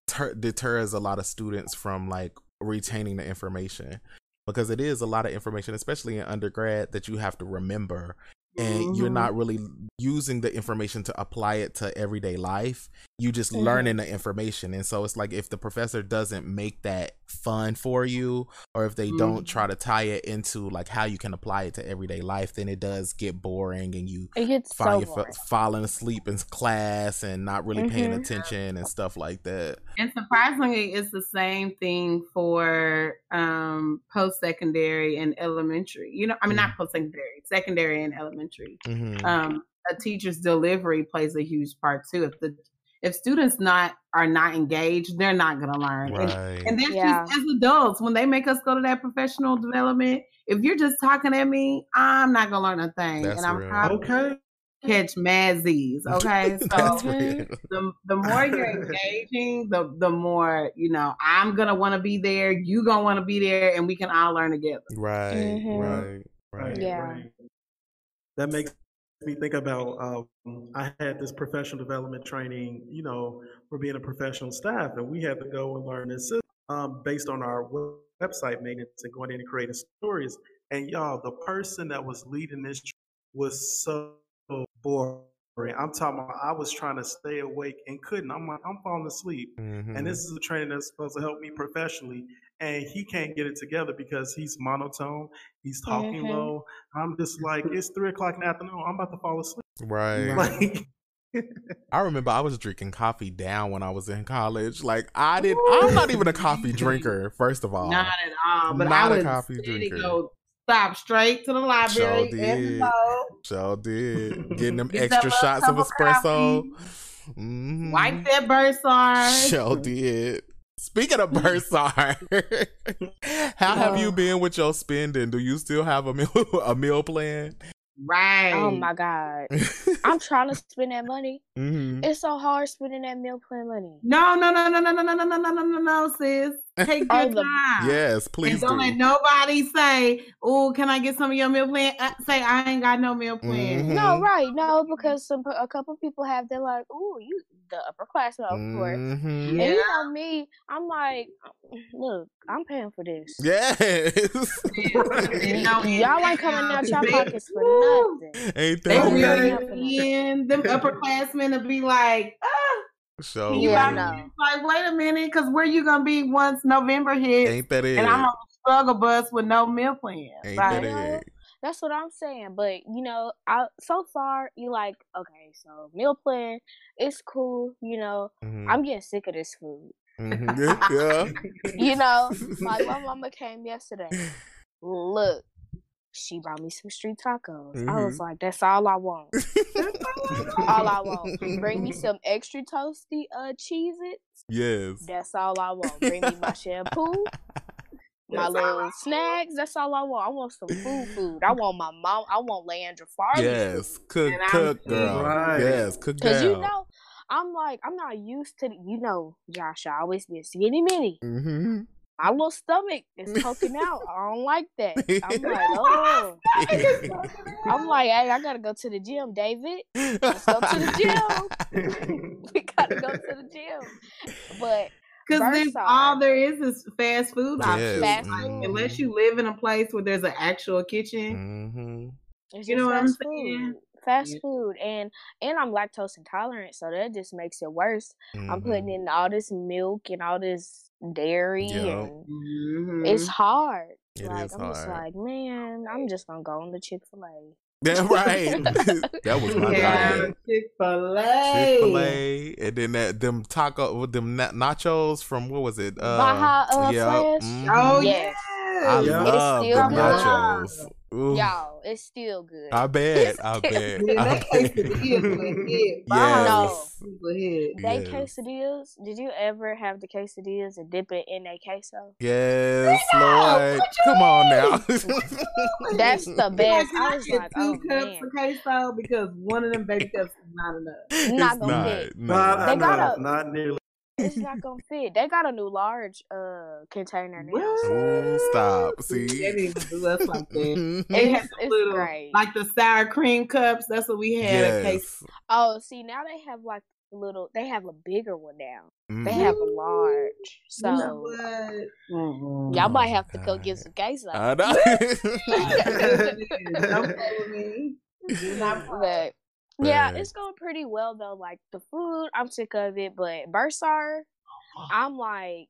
ter- deters a lot of students from like retaining the information because it is a lot of information, especially in undergrad, that you have to remember and you're Mhm. not really using the information to apply it to everyday life. You just Mhm. learning the information. And so it's like if the professor doesn't make that fun for you or if they don't Mhm. try to tie it into like how you can apply it to everyday life, then it does get boring and you it gets find so your boring. falling asleep in class and not really paying Mhm. attention and stuff like that. And surprisingly, it's the same thing for um, post secondary and elementary. You know, I mean, not post secondary, secondary and elementary. hmm Um, a teacher's delivery plays a huge part too. If the if students not are not engaged, they're not going to learn. Right. And, and that's Yeah. just as adults when they make us go to that professional development. If you're just talking at me, I'm not going to learn a thing, That's and I'm real. probably Okay. catch mad Z's. (laughs) Okay, so That's (laughs) the the more you're engaging, the the more you know. I'm gonna want to be there. You gonna want to be there, and we can all learn together. Right, Mhm. right, right. Right, Yeah. right. That makes me think about um, I had this professional development training, you know, for being a professional staff, and we had to go and learn this um, based on our website maintenance and going in and creating stories. And y'all, the person that was leading this was so boring. I'm talking about I was trying to stay awake and couldn't. I'm like, I'm falling asleep. Mhm. And this is a training that's supposed to help me professionally. And he can't get it together because he's monotone. He's talking low. I'm just like, it's three o'clock in the afternoon. I'm about to fall asleep. (laughs) right. Like, I remember I was drinking coffee down when I was in college. Like I did. I'm not even a coffee drinker. First of all, Not at all. But Not a I would coffee steady drinker. go stop straight to the library Sure and did. go, sure did getting them (laughs) Get extra shots of espresso. coffee. Mhm. wipe that bursar. Sure did. Speaking of Bursar, how have you Oh. been with your spending? Do you still have a meal a meal plan? Right. Oh my god. I'm trying to spend that money. hmm It's so hard spending that meal plan money. No, no, no, no, no, no, no, no, no, no, no, no, no, sis. Take your Oh, time. Yes, And please don't let nobody say, "Oh, can I get some of your meal plan?" Uh, say, "I ain't got no meal plan." Mhm. No, right? No, because some a couple people have. They're like, "Ooh, you the upperclassmen, of course." Mhm. And Yeah. you know me, I'm like, (sniffs) look, I'm paying for this. Yes. (laughs) You know, Y- Y'all ain't coming out your they- pockets for nothing. Ain't that will yeah. right? yeah. in them upperclassmen to be like, ah, So you Yeah, buy no. like, wait a minute, because where you gonna be once November hits, ain't that it? and I'm on the struggle bus with no meal plan. Ain't Like, that it? That's what I'm saying. But you know, I so far you like, okay, so meal plan, it's cool. You know, Mhm. I'm getting sick of this food. (laughs) Mhm. Yeah. You know, my (laughs) mama came yesterday. Look, she brought me some street tacos. I was Mhm. like, that's all I want. (laughs) all I want. Bring me some extra toasty uh Cheez-It. Yes. That's all I want. Bring me my shampoo, my little snacks. That's all I want. I want some food, food. I (laughs) want my mom. I want Leandra Farley. Yes. Cook, And I'm cook, girl. Right. Yes, cook Because down. you know, I'm like, I'm not used to, the, you know, Josh, I always be a skinny mini. hmm My little stomach is poking (laughs) out. I don't like that. I'm (laughs) like, oh. I'm like, hey, I gotta go to the gym, David. Let's go to the gym. we gotta go to the gym. But Because then Versatile. all there is is fast food options. Fast Like, food. unless you live in a place where there's an actual kitchen, hmm You know what I'm fast saying? food. Fast Yeah. food. And and I'm lactose intolerant, so that just makes it worse. I'm putting in all this milk and all this dairy Yup. and Mhm. it's hard. It like is I'm just like, man, I'm just gonna go on the Chick fil A. Yeah, (laughs) right. that was my yeah, diet. Chick Fil Chick Fil A. A, and then that them taco with them na- nachos from what was it? Uh, Baja uh, yeah, Fresh. mhm. Oh Yes. I yeah. It is love the still nachos. Ooh, Y'all, it's still good. I bet. I bet. Yeah, I that bet. good. Good. (laughs) Yes. Yes. Good. They Yes. quesadillas. Did you ever have the quesadillas and dip it in a queso? Yes, Lord. Come on now. (laughs) That's the best. Can I was get like, two oh cups man, of queso because one of them baby cups is not enough. it's Not not. gonna fit. no. Not, They enough, gotta- not nearly. It's not gonna fit. They got a new large uh container now. What? Ooh, stop. See? They didn't even do us like (laughs) that. They It's, the little, great. like the sour cream cups. That's what we had at yes. oh, see now they have like a little. They have a bigger one now. They Mhm. have a large. So You know what? Mhm. y'all Oh might have to go get God. some queso. I know. (laughs) Don't play me. Do not. (laughs) But yeah, it's going pretty well though. Like the food, I'm sick of it. But Bursar, I'm like,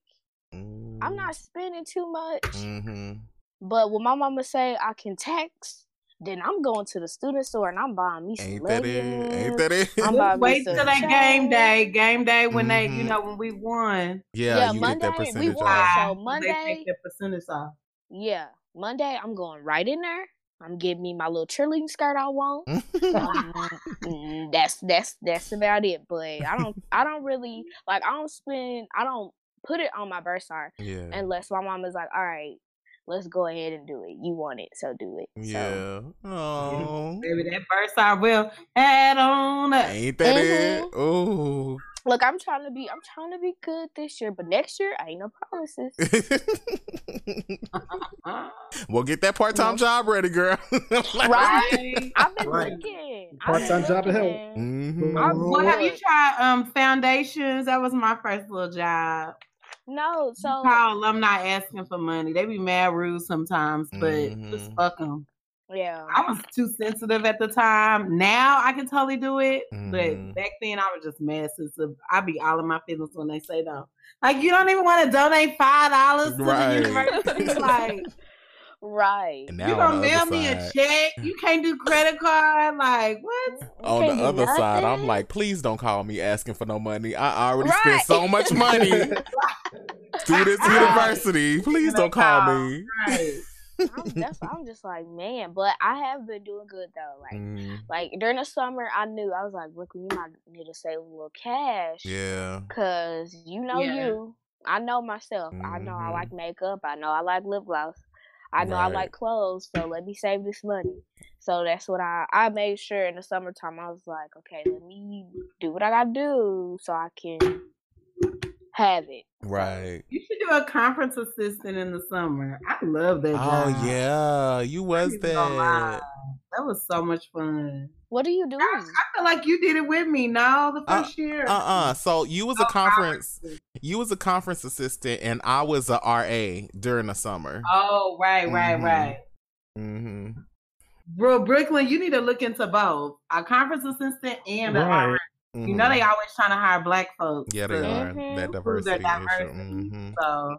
I'm not spending too much. Mm-hmm. But when my mama say I can text, then I'm going to the student store and I'm buying me some Ain't that it? Ain't that it? I'm (laughs) Just about wait till that game day. Game day when they, you Mhm. know, when we won. yeah, Yeah, you Monday, get that we percentage won. off. So They Monday- take their percentage off. Yeah, Monday I'm going right in there I'm getting me my little cheerleading skirt I want. Um, (laughs) that's that's that's about it. But I don't (laughs) I don't really like I don't spend I don't put it on my bursar yeah. unless my mom is like, all right, let's go ahead and do it. You want it, so do it. Yeah. (laughs) Oh. Baby, that first I will add on up. Ain't that it? Mhm. Oh. look, I'm trying to be I'm trying to be good this year, but next year I ain't no promises. (laughs) well, get that part time No. job ready, girl. (laughs) Right? I've been Right. looking. Part-time job to help. hmm Uh, well, have you tried um foundations? That was my first little job. No, so Call alumni asking for money. They be mad rude sometimes, but just Mhm. fuck them. yeah. I was too sensitive at the time. Now I can totally do it, Mhm. but back then I was just mad sensitive. I be all in my feelings when they say no. Like you don't even want to donate five dollars to Right. the university. (laughs) like Right. And you now gonna mail other me a check? You can't do credit card. Like what? on the do other side, I'm like, please don't call me asking for no money. I already Right. spent so much money (laughs) through this university. Please don't call me. Right. I'm, (laughs) that's I'm just like, man, but I have been doing good though. Like Mm, like during the summer I knew I was like, look, we might need to save a little cash. yeah. Cause you know Yeah. you. I know myself. I know I Mhm. like makeup. I know I like lip gloss. I know I like clothes. So let me save this money. So that's what I I made sure in the summertime I was like, okay, let me do what I gotta do so I can have it. Right. You should do a conference assistant in the summer. I love that Oh job. yeah, you was ain't even gonna lie. that. That was so much fun. What are you doing? I feel like you did it with me. No, the Uh, first year. Uh uh So you was a Oh, conference. You was a conference assistant, and I was a RA during the summer. Oh, right, right, Mhm. right. hmm Bro, Brooklyn, you need to look into both a conference assistant and a Right. RA. You know they always trying to hire black folks. Mm-hmm. Yeah, they to- are. Mhm. That prove diversity issue. diversity. hmm So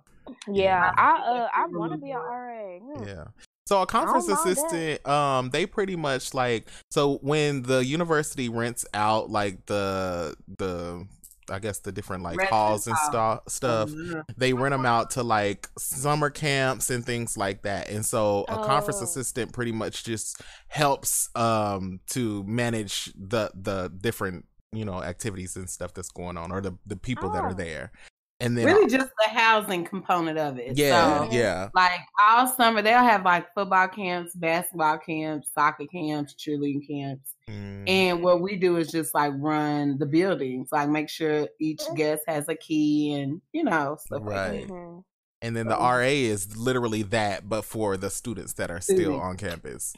Yeah, Yeah. I uh I want to be an RA. Hmm. Yeah. So a conference that. assistant, um, they pretty much like so when the university rents out like the the I guess the different like halls and house. stuff stuff mhm. they rent them out to like summer camps and things like that and so a conference Oh. assistant pretty much just helps um to manage the the different you know activities and stuff that's going on or the the people that Oh. are there and then really just the housing component of it. yeah So, yeah like all summer they'll have like football camps, basketball camps, soccer camps, cheerleading camps. Mm, And what we do is just like run the buildings, like make sure each guest has a key and you know stuff Right. like that. Mhm. and then the RA is literally that but for the students that are still Students. on campus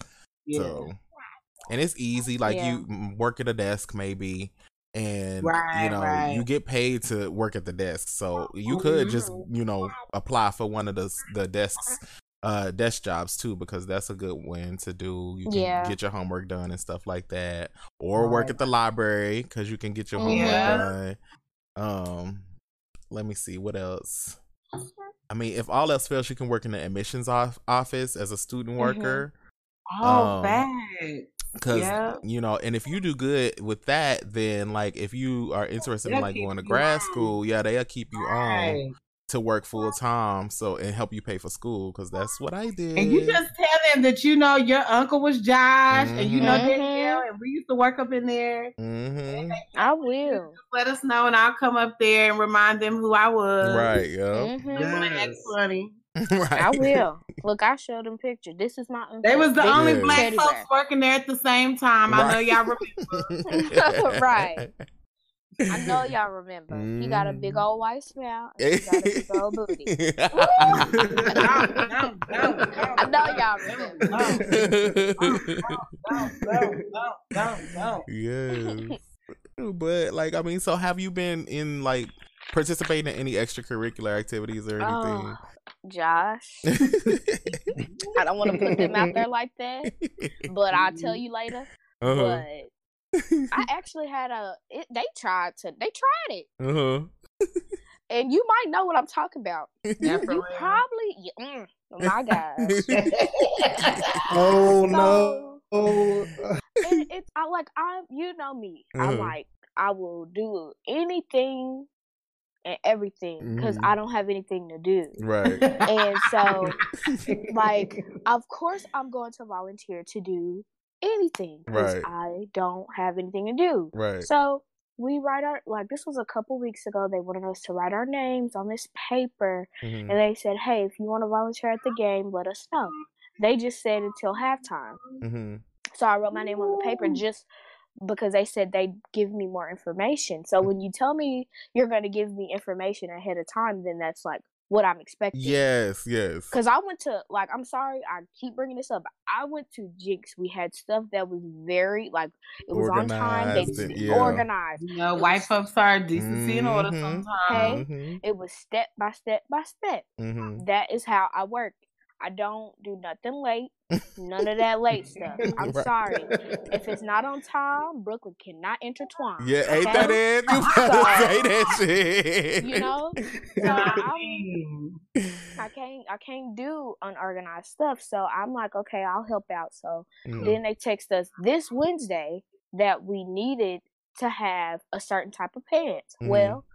Yeah. so and it's easy like Yeah. you mm, work at a desk maybe and you know right. you get paid to work at the desk so you could just you know apply for one of the the desks uh desk jobs too because that's a good one to do you can Yeah. get your homework done and stuff like that or work at the library because you can get your homework Yeah. done um let me see what else i mean if all else fails you can work in the admissions off- office as a student Mhm. worker Oh, Um, facts. Cause Yeah. you know, and if you do good with that, then like if you are interested in They'll like going to grad on. school, yeah, they'll keep you on to work full time, so and help you pay for school. Cause that's what I did. And you just tell them that you know your uncle was Josh and you know Mhm. Danielle and we used to work up in there. hmm I will. Let us know and I'll come up there and remind them who I was. right, yeah, Mhm. They wanna act Yes. funny. (laughs) right. I will. Look, I showed them picture. This is my uncle. They was the This only Yeah. black teddy folks bear. working there at the same time. I know y'all remember. (laughs) (laughs) Right. I know y'all remember. He got a big Mhm. old white smile. And he got a big old booty. I know y'all remember. No, no, no, no, no. yes. But like I mean, so have you been in like participating in any extracurricular activities or anything? Oh, Josh, (laughs) I don't want to put them out there like that, (laughs) but I'll tell you later. Uh-huh. But I actually had a. It, they tried to. They tried it, uh-huh. and you might know what I'm talking about. Yeah, you real. probably. yeah, Mm, oh my gosh. (laughs) Oh no. Oh, it, it's I like I'm. you know me. I'm Uh-huh. like I will do anything and everything because Mhm. I don't have anything to do. Right. (laughs) And so, (laughs) like, of course, I'm going to volunteer to do anything because Right. I don't have anything to do. Right. So we write our like this was a couple weeks ago. They wanted us to write our names on this paper, Mhm. and they said, "Hey, if you want to volunteer at the game, let us know." They just said until halftime. Mhm. So I wrote my name on the paper just because they said they'd give me more information. So when you tell me you're going to give me information ahead of time, then that's like what I'm expecting. Yes. Yes. Because I went to, like, I'm sorry, I keep bringing this up. I went to Jenks. We had stuff that was very, like, it was on time. They Organized and- yeah. organized. You know, It white was- folks are decency and order sometimes. Hey. Mhm. It was step by step by step. Mhm. That is how I work. I don't do nothing late. None of that late (laughs) stuff. I'm Right. sorry. If it's not on time, Brooklyn cannot intertwine. Yeah, ain't that it? You better (laughs) So, say that shit. You know, so (laughs) I'm, Mm. I can't I can't do unorganized stuff. So I'm like, okay, I'll help out. So Mhm. then they text us this Wednesday that we needed to have a certain type of pants. Mhm. Well,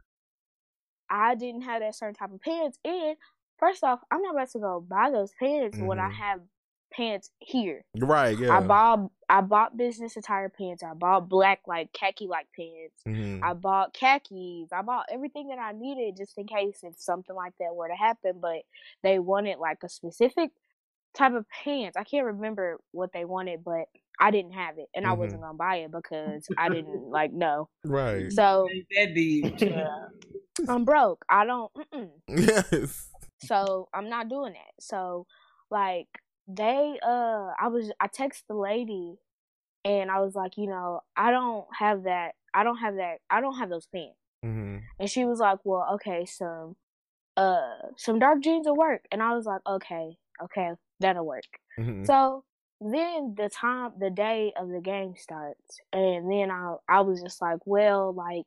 I didn't have that certain type of pants, and first off, I'm not about to go buy those pants when I Mhm. have pants here. Right. Yeah. I bought I bought business attire pants. I bought black like khaki like pants. Mhm. I bought khakis. I bought everything that I needed just in case if something like that were to happen. But they wanted like a specific type of pants. I can't remember what they wanted, but I didn't have it, and I Mhm. wasn't gonna buy it because I (laughs) didn't like know. Right. So that deep. Yeah. I'm broke. I don't. Mm-mm. (laughs) Yes. So I'm not doing that. So like they uh I was I texted the lady and I was like, you know, I don't have that I don't have that I don't have those pants. Mhm. And she was like, Well, okay, some uh some dark jeans will work and I was like, Okay, okay, that'll work. Mhm. So then the time the day of the game starts and then I I was just like, Well, like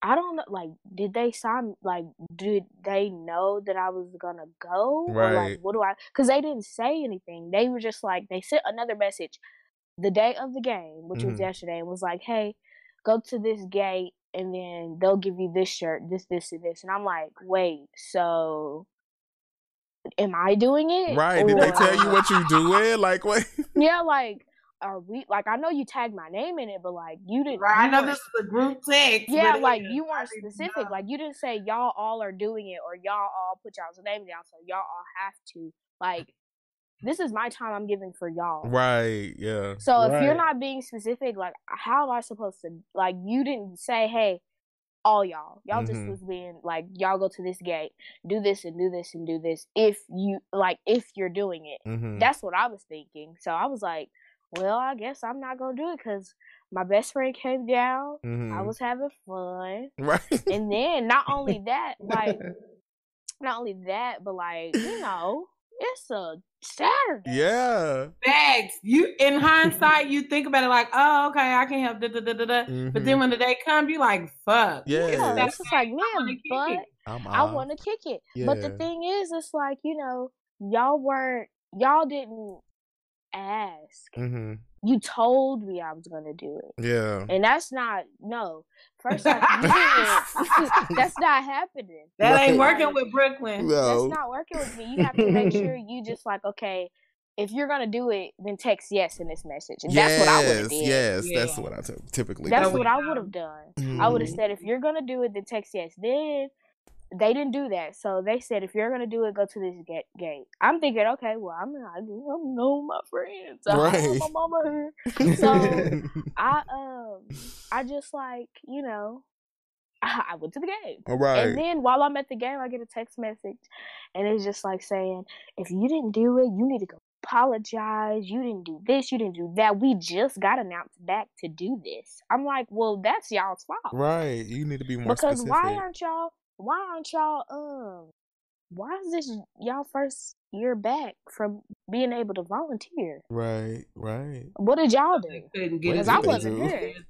I don't know like did they sign like did they know that I was gonna go? Or Right. like what do I cause they didn't say anything. They were just like they sent another message the day of the game, which was Mhm. yesterday, and was like, Hey, go to this gate and then they'll give you this shirt, this, this, and this. And I'm like, wait, so am I doing it? Right. Did they Or- tell you what you're doing? Like what? (laughs) Yeah, like, are we like I know you tagged my name in it, but like you didn't Right. I know this is a group text. Yeah, like you weren't specific. know. Like you didn't say y'all all are doing it or y'all all put y'all's name down, so y'all all have to. Like this is my time I'm giving for y'all. Right. Yeah. So if you're not being specific, like how am I supposed to like you didn't say, hey, all y'all. Y'all just Mhm. was being like, y'all go to this gate, do this and do this and do this if you like if you're doing it. Mhm. That's what I was thinking. So I was like, well, I guess I'm not gonna do it because my best friend came down. I Mhm. was having fun. Right. And then not only (laughs) that, like not only that, but like, you know, it's a Saturday. yeah. Facts. You in hindsight, you think about it like, oh, okay, I can't help. Da, da, da, da, da. But then when the day comes, you like, fuck. Yeah. Yeah, That's it's just like, wanna man, but. I'm I off. want to kick it. But the thing is, it's like, you know, y'all weren't, y'all didn't ask. Mhm. You told me I was going to do it. Yeah. And that's not, no. First off, (laughs) (laughs) that's not happening. That ain't Right. working with Brooklyn. No. That's not working with me. You have to make sure (laughs) you just like, okay, if you're going to do it, then text yes in this message. And that's what I would have yes, did. Yes, that's what I t- typically That's do. what I would have done. I would have Mhm. said if you're gonna do it, then text yes. Then they didn't do that, so they said if you're gonna do it, go to this gate. gate. I'm thinking, okay, well, I'm I don't know my friends. I have Right. my mama here. (laughs) So (laughs) I um I just like you know I, (laughs) I went to the game. All right. And then while I'm at the game, I get a text message, and it's just like saying, if you didn't do it, you need to go apologize. You didn't do this. You didn't do that. We just got announced back to do this. I'm like, well, that's y'all's fault. right. You need to be more because specific. why aren't y'all? Why aren't y'all? Um, why is this y'all first year back from being able to volunteer? right. Right. What did y'all do? Couldn't get What it did I wasn't here. (laughs)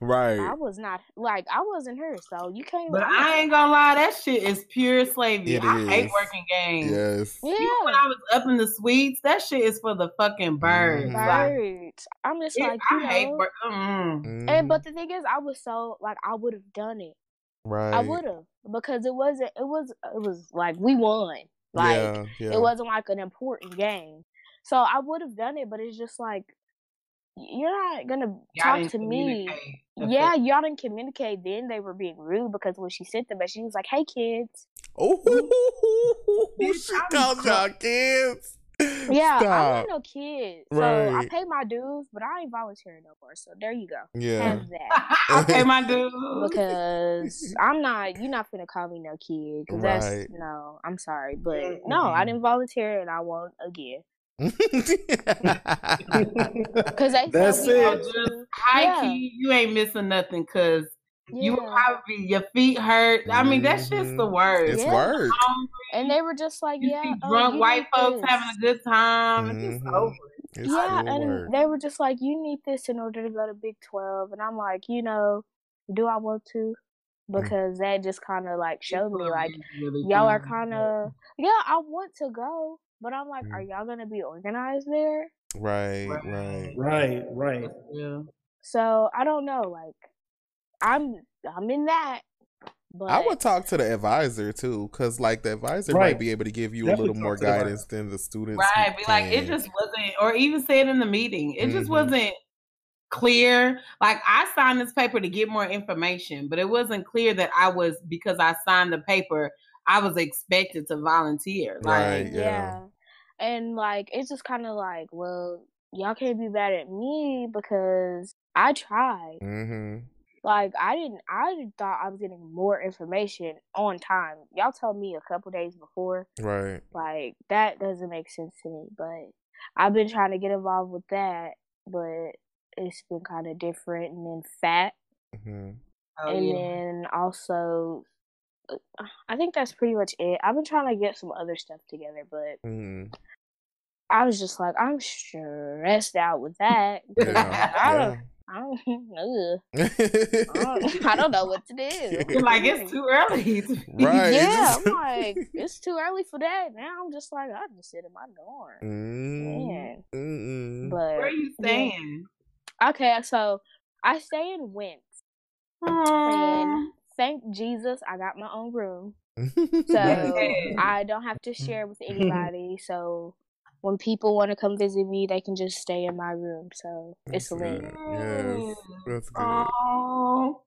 Right. I was not like I wasn't here, so you can't. But I'm I ain't gonna lie, that shit is pure slavery. It I hate working games. Yes. Yeah. Even when I was up in the suites, that shit is for the fucking birds. Mhm. Like, Birds. I'm just it- like, you I hate know. work. Mm. And but the thing is, I was so like I would have done it. Right. I would have because it wasn't. It was. It was like we won. Like yeah, yeah. it wasn't like an important game. So I would have done it, but it's just like you're not gonna Y'all talk to me. Yeah, y'all didn't communicate. Then they were being rude because when she sent them, but she was like, "Hey, kids." Oh, she I'm called y'all kids. Yeah, I Stop. want no kids. So I pay my dues, but I ain't volunteering no more. So there you go. Yeah. Have (laughs) that. okay, my dues. Because I'm not, you're not going to call me no kid. Because that's, Right. no, I'm sorry. But no, I didn't volunteer and I won't again. (laughs) (laughs) Because they That's it. not to. High Yeah. key, you ain't missing nothing because you would Yeah. probably your feet hurt. I mean, that's just the Mhm. worst. it's Yeah. work. And they were just like, you yeah. see oh, drunk you white folks this. having a good time. It's just Mhm. over. It's yeah, and work. they were just like, you need this in order to go to Big 12. And I'm like, you know, do I want to? Mm. Because that just kind of like showed me, like, Really y'all are kind of, yeah, I want to go. But I'm like, Mm. are y'all going to be organized there? Right, Right. right. Right, right. Yeah. So I don't know. Like, I'm I'm in that. But I would talk to the advisor too, because like the advisor Right. might be able to give you a little more talk the guidance than the students. who Right. Be like, it just wasn't, or even say it in the meeting. It just Mhm. wasn't clear. Like, I signed this paper to get more information, but it wasn't clear that I was, because I signed the paper, I was expected to volunteer. Like, Right. yeah. yeah. And like it's just kind of like, well, y'all can't be mad at me because I tried. Mm-hmm. Like I didn't. I thought I was getting more information on time. Y'all told me a couple days before. Right. Like that doesn't make sense to me. But I've been trying to get involved with that, but it's been kind of different. And then fat, hmm oh, and yeah. then also, uh, I think that's pretty much it. I've been trying to get some other stuff together, but hmm I was just like, I'm stressed out with that. Yeah. (laughs) I yeah. Don't, I don't, (laughs) ugh. I (laughs) don't, I don't know what to do. (laughs) You're like, it's too early. Right. Yeah, I'm like, it's too early for that. Now I'm just like, I just sit in my dorm. Mm, Man. mm-mm. Where are But you yeah. staying? okay, so I stay in Wentz, and thank Jesus, I got my own room, so I don't have to share with anybody. So when people want to come visit me, they can just stay in my room. So it's That's lit. good. Yes, that's good. Oh,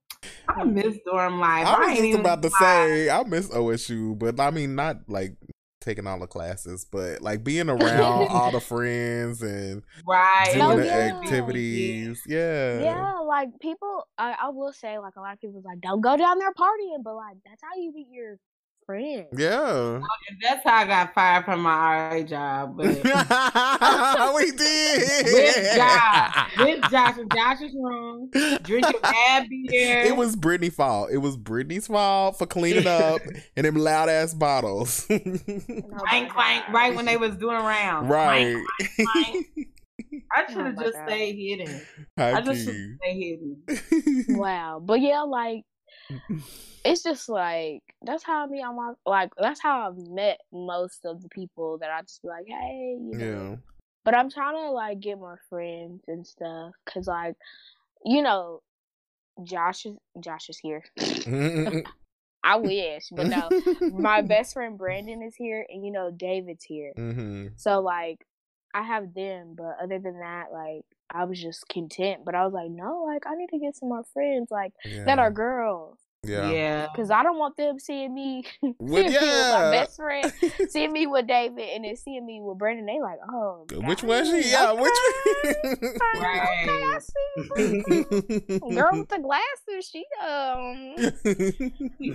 I miss dorm life. I was ain't just about to lie. say I miss OSU, but I mean not like taking all the classes, but like being around (laughs) all the friends and right. doing Oh, the yeah. activities. Yeah. Yeah, like people, I, I will say, like a lot of people's like, don't go down there partying, but like that's how you meet your friends. Yeah. That's how I got fired from my RA job. But (laughs) (laughs) we did. with Josh, with Josh in Josh's room, drinking bad beer. It was Brittany's fault. It was Brittany's fault for cleaning up (laughs) and them loud ass bottles. Oh clank clank right when they was doing around. right. clank. I should Oh have my just God. stayed hidden. How I just should you? stay hidden. Wow, but yeah, like it's just like that's how I meet on my like that's how I've met most of the people that I just be like, hey, you know. yeah. But I'm trying to like get more friends and stuff, cause like, you know, Josh is Josh is here. (laughs) (laughs) I wish, but no. My (laughs) best friend Brandon is here, and you know David's here. hmm So like, I have them, but other than that, like, I was just content. But I was like, no, like, I need to get some more friends, like yeah. that are girls, Yeah. Yeah. because I don't want them seeing me (laughs) Well, seeing me with my best friend, (laughs) seeing me with David, and then seeing me with Brandon. They like, oh, Which one dang, she? Yeah, okay, which one? Right. Okay, I see. Girl with the glasses, she um.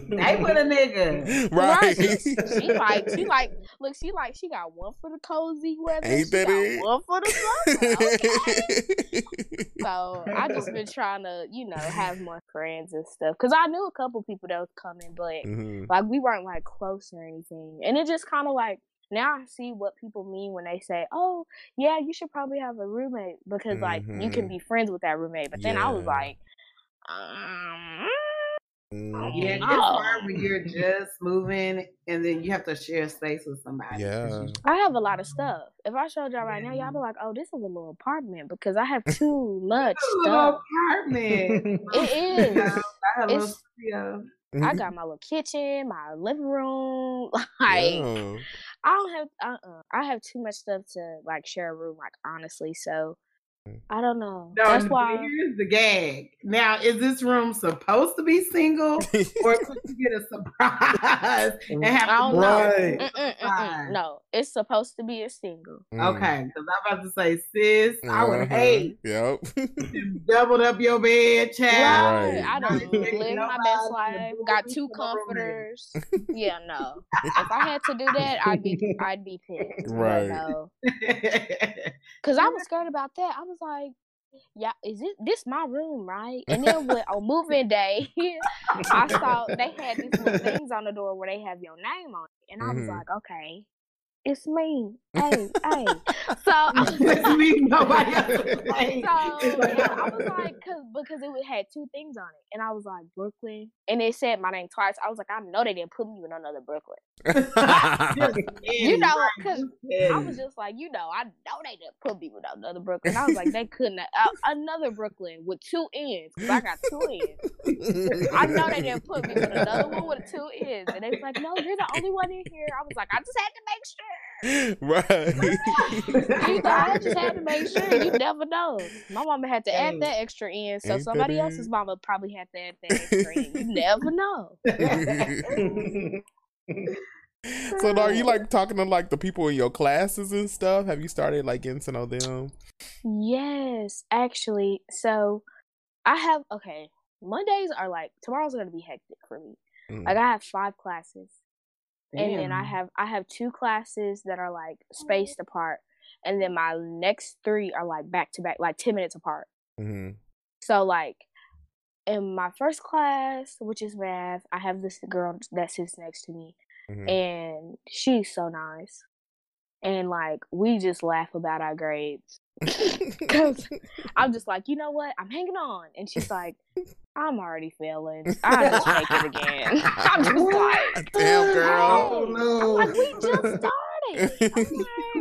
They with a nigga. (laughs) right. She, she like she like look she like she got one for the cozy weather. Ain't she that got it? One for the summer. Okay. so I just been trying to you know have more friends and stuff because I knew a couple people that was coming, but Mhm. like we weren't like close or anything, and it just kind of like. Now I see what people mean when they say, "Oh, yeah, you should probably have a roommate because like you can Mhm. be friends with that roommate." But then I was like, um. Mm-hmm. Yeah, it's No. hard when you're just moving and then you have to share space with somebody. Yeah. I have a lot of stuff. If I showed y'all right now, y'all be like, "Oh, this is a little apartment," because I have (laughs) too much It's a little stuff. apartment. (laughs) It is. I have a little It's- studio. I got (laughs) my little kitchen, my living room. Like Yeah. I don't have uh-uh. I have too much stuff to like share a room, like honestly. So. I don't know. No, That's why here's the gag. Now, is this room supposed to be single, or could you get a surprise (laughs) and have I don't move know. Right. Mm-mm, mm-mm. No, it's supposed to be a single. Mm. Okay, because I'm about to say, sis, I would Uh-huh. hate Yep. doubled up your bed, child. Right. I don't expecting live my nobody best life. Got two for my roommate. comforters. yeah, no. If I had to do that, I'd be I'd be pissed. Right. no. (laughs) Cause I was scared about that. I was like, yeah, is it this my room, right? And then when on (laughs) moving day, (laughs) I saw they had these little things on the door where they have your name on it, and I was Mhm. like, okay, it's me. Hey, hey. (laughs) So (laughs) I was Let's like, leave nobody else's (laughs) name. so yeah, I was like, cause because it had two things on it, and I was like Brooklyn, and it said my name twice. I was like, I know they didn't put me in another Brooklyn. You know, cause I was just like, you know, I know they didn't put me with another Brooklyn. I was like, they couldn't. Uh, another Brooklyn with two ends, cause I got two ends. I know they didn't put me with another one with two ends, and they was like, no, you're the only one in here. I was like, I just had to make sure. Right. You know, I just had to make sure. You never know. My mama had to add that extra in, so Ain't somebody else's mama probably had to add that extra in. You (laughs) never know. so now are you like talking to like the people in your classes and stuff? Have you started like getting to know them? Yes, actually. So I have okay. Mondays are like tomorrow's gonna be hectic for me. Mm. Like I have five classes, and then I have I have two classes that are like spaced apart, and then my next three are like back to back, like ten minutes apart. Mm-hmm. So like in my first class, which is math, I have this girl that sits next to me, hmm and she's so nice, and like we just laugh about our grades. (laughs) Cause I'm just like, you know what? I'm hanging on, and she's like, I'm already failing. I just make it again. (laughs) I'm just like, Damn girl. Oh I'm no! like, we just started.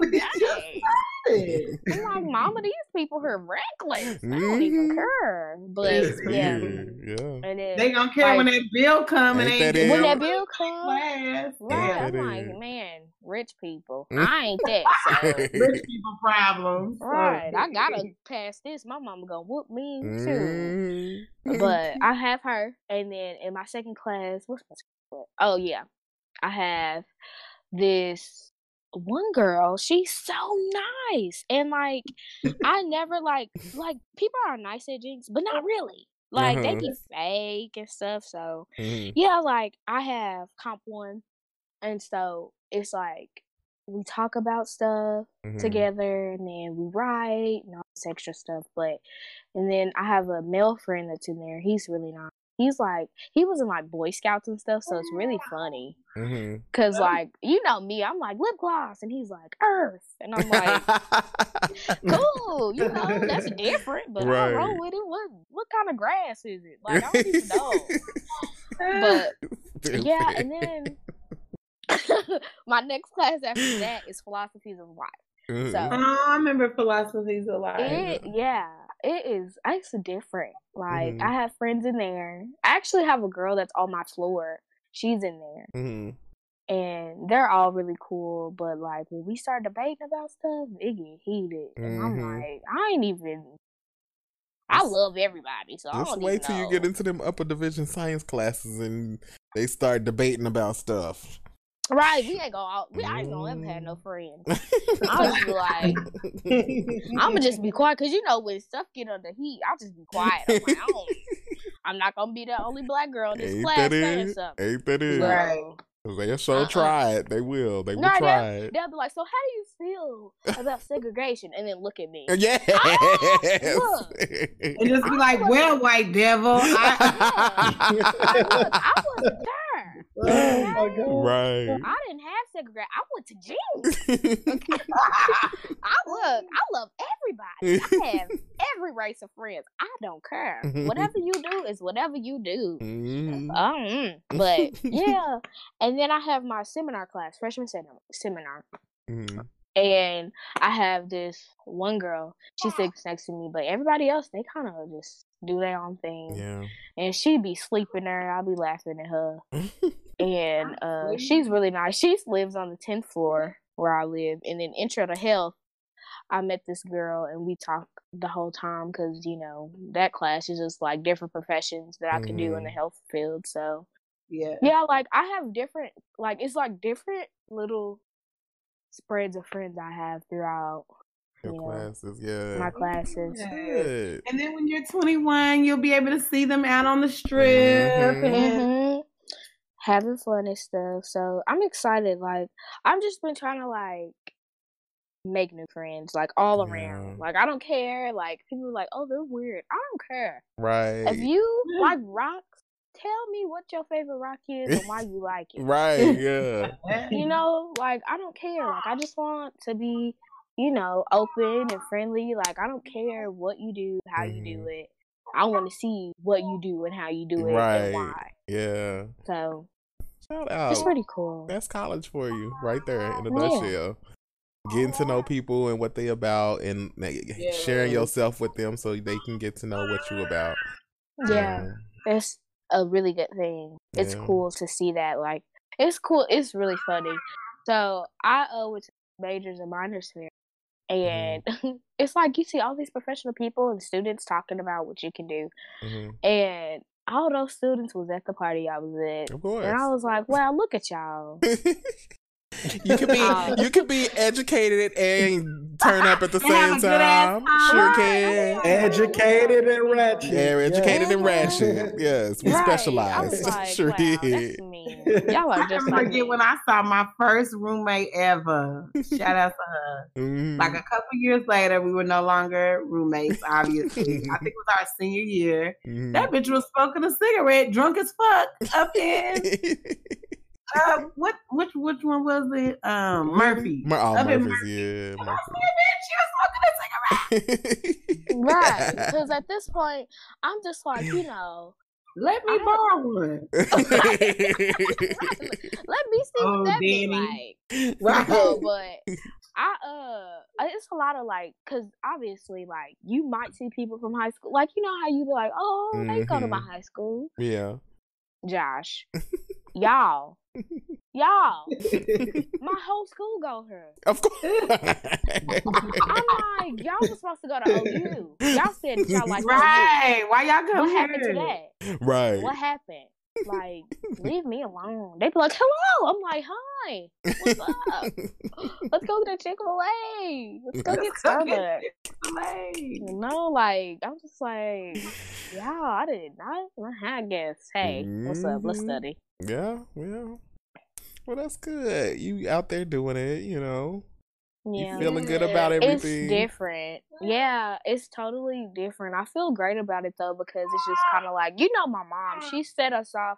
I'm (laughs) dang. I'm like, Mama, these people here reckless. They don't even Mhm. care. But Yes, yeah, yeah. and then They gonna care when that bill come and Ain't they that when that bill comes, class. right? I'm that like, is. man, rich people. Mm. I ain't that. (laughs) So. Rich people problems. Right, I (laughs) gotta pass this. My mama gonna whoop me too. Mm. But I have her, and then in my second class, what's my second class? Oh yeah, I have this one girl. She's so nice, and like I never like like people are nice at Jenks, but not really. Like they Uh-huh. be fake and stuff. So Mhm. yeah, like I have comp one, and so it's like we talk about stuff Mhm. together and then we write and all this extra stuff. But and then I have a male friend that's in there. He's really nice. He's like he was in like Boy Scouts and stuff, so it's really funny. Mhm. Cause like you know me, I'm like lip gloss, and he's like Earth, and I'm like (laughs) cool, you know that's (laughs) different, but Right. I'll roll with it. What what kind of grass is it? Like I don't even (laughs) know. But yeah, and then my next class after that is philosophies of life. Mhm. So Oh, I remember philosophies of life. it, yeah, it is. It's different. Like Mhm. I have friends in there. I actually have a girl that's on my floor. She's in there, Mhm. and they're all really cool. But like when we start debating about stuff, it get heated, and I'm Mhm. like, I ain't even. I love everybody, so Just wait till you get into them upper division science classes and they start debating about stuff. Right, we ain't gonna. We, I ain't gonna ever have no friends. I'll just be like, I'm gonna just be quiet because you know when stuff get under heat, I'll just be quiet. I'm, like, I don't, I'm not gonna be the only black girl in this Ain't class that saying it? something. Ain't that it? Right. They'll sure Uh-uh. try it. They will. They will No, try it. they'll be like, "So how do you feel about segregation?" And then look at me. (laughs) Yes. look. And just be like, well, white devil. I, (laughs) Like, look, I wasn't (laughs) there. Oh my god. right. I didn't have segregation. I went to Jenks. (laughs) (laughs) I look. I love everybody. I have every race of friends. I don't care. Whatever you do is whatever you do. Mhm. Um, but yeah, and then I have my seminar class, freshman seminar, Mhm. And I have this one girl, she sits next to me, but everybody else, they kind of just do their own thing. Yeah. And she'd be sleeping there. I'll be laughing at her. (laughs) And uh, she's really nice. She lives on the 10th floor where I live. And in Intro to Health, I met this girl and we talked the whole time because, you know, that class is just like different professions that I could do in the Mhm. health field. So, Yeah. yeah, like I have different, like, it's like different little spreads of friends I have throughout Your you know, classes, yeah. my classes. Yeah. And then when you're 21, you'll be able to see them out on the strip. Mhm. And hmm Having fun and stuff. So I'm excited. Like I've just been trying to like make new friends, like all around. Yeah. Like I don't care. Like people are like, oh, they're weird. I don't care. Right. If you like rocks, tell me what your favorite rock is and why (laughs) you like it. Right, (laughs) yeah. You know, like I don't care. Like I just want to be, you know, open and friendly. Like I don't care what you do, how you do Mhm. it. I want to see what you do and how you do it Right. and why. Yeah. So Shout out. it's pretty cool. That's college for you, right there in a Yeah. nutshell. Getting to know people and what they about, and like, sharing yourself with them so they can get to know what you about. Yeah, it's a really good thing. It's cool to see that. Like, it's cool. It's really funny. So I uh, went to majors and minors here, and (laughs) it's like you see all these professional people and students talking about what you can do, hmm and all those students was at the party I was at, Of course. and I was like, "Wow, look at y'all!" (laughs) you could be Um, you could be educated and turn up at the same time. time. Sure can. Educated and ratchet. Yeah, we're educated and ratchet. Yes, we Right. Specialize. like, (laughs) sure "Wow, did. that's mean." Y'all are just can like forget when I saw my first roommate ever. Shout out to her. Mhm. Like a couple years later, we were no longer roommates, obviously. I think it was our senior year. Mhm. That bitch was smoking a cigarette, drunk as fuck, up in (laughs) uh, what which which one was it? Um Murphy. Mur- oh, Up in Murphy's, yeah. And I bitch, you was smoking a cigarette. Murphy. Right, (laughs) because at this point, I'm just like, you know, Let me I- borrow one. (laughs) let me see Oh, what that be Danny. like. Right. No, but I uh, it's a lot of like, cause obviously, like you might see people from high school, like you know how you be like, oh, they go to my Mhm. high school, yeah. Josh, (laughs) y'all, y'all, (laughs) my whole school go here. Of course. I'm like, y'all was supposed to go to OU. Y'all said that y'all like OU. Right. Why y'all go? What here? happened to that? right. What happened? Like, leave me alone. They be like, hello. I'm like, hi. What's up? (laughs) Let's go to a Chick fil A. Let's go get Let's Starbucks. Chick-fil-A. You know, like, I'm just like, yeah, I did not. I guess. Hey, what's up? Let's Mhm. study. Yeah, yeah. Well, that's good. You out there doing it, you know. Yeah. You feeling good about everything. It's everything. different. Yeah, it's totally different. I feel great about it though because it's just kind of like you know my mom. She set us off,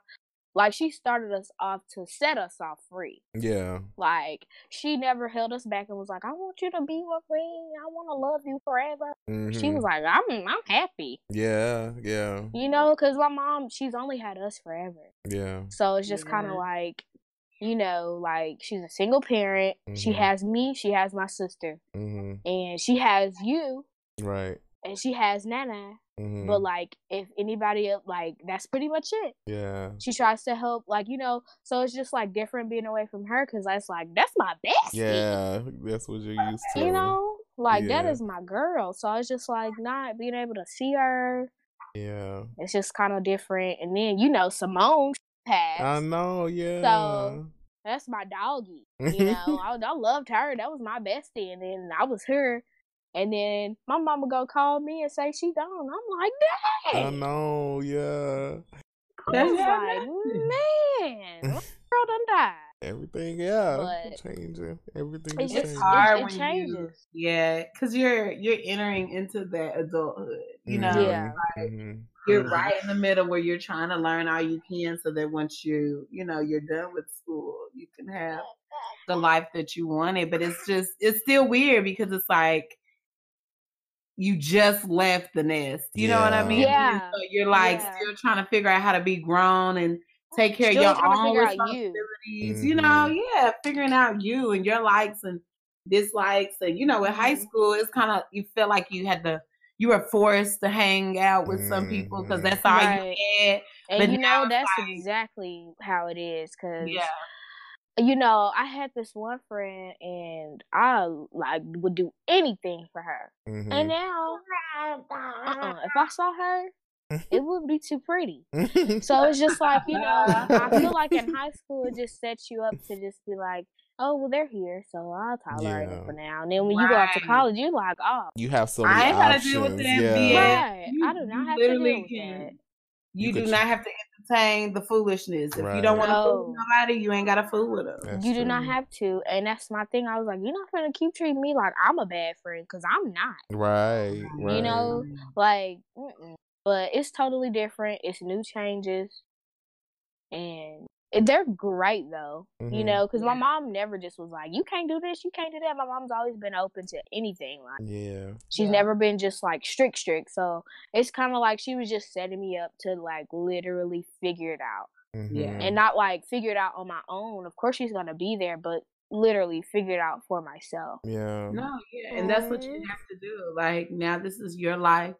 like she started us off to set us off free. Yeah. Like she never held us back and was like, "I want you to be with me. I want to love you forever." She Mhm. was like, "I'm I'm happy," Yeah, yeah, you know, because my mom she's only had us forever, yeah. so it's just kind of like. You know, like she's a single parent. She Mhm. has me. She has my sister, hmm and she has you, Right. and she has Nana. hmm But like, if anybody like, that's pretty much it. yeah. She tries to help, like you know. So it's just like different being away from her because that's like that's my bestie. Yeah, that's what you're used to. You know, like that Yeah. is my girl. So it's just like not being able to see her. Yeah. It's just kind of different. And then you know Simone passed. I know, yeah. So that's my doggy. You know, (laughs) I, I loved her. That was my bestie. And then I was her. And then my mama go call me and say she gone. I'm like, dang. I know, yeah. I That's was how like, man, my (laughs) girl done died. Everything, yeah, But changing. Everything it's is It's just- changing. hard it when you, yeah, because you're you're entering into that adulthood. You know, Yeah. Mhm. You're Mhm. right in the middle where you're trying to learn all you can, so that once you you know you're done with school, you can have the life that you wanted. But it's just it's still weird because it's like you just left the nest. You know what I mean? Yeah. So you're like Yeah. still trying to figure out how to be grown and take care Still of your own figure out you. responsibilities. You know, yeah, figuring out you and your likes and dislikes, and you know, in high Mhm. school, it's kind of you feel like you had to. You were forced to hang out with some people because Mhm. that's all Right. you had. And But you now know that's like- exactly how it is because Yeah. you know I had this one friend and I like would do anything for her, Mhm. and now uh-uh, if I saw her, (laughs) it would be too pretty. So it's just (laughs) like you know I feel like in high school it just sets you up to (laughs) just be like. Oh well, they're here, so I'll tolerate Yeah. it for now. And then when you go off to college, you're like, oh, you have so I many ain't gotta options. deal with them yeah. BS. right. You- I do not have to deal with can- that. You, You do could- not have to entertain the foolishness. If you don't want to fool with nobody, you ain't got to fool with them. That's you do not have to, and that's my thing. I was like, you're not gonna keep treating me like I'm a bad friend because I'm not. Right. Right. You know, like, mm-mm. but it's totally different. It's new changes, and it- they're great though. You Mhm. know, because my mom never just was like, you can't do this, you can't do that. My mom's always been open to anything. Like, Yeah. she's Yeah. never been just like strict, strict. So it's kind of like she was just setting me up to like literally figure it out Yeah. Mhm. and not like figure it out on my own. Of course, she's gonna be there, but literally figure it out for myself. Yeah. No, yeah, and that's what you Mhm. have to do. Like now, this is your life.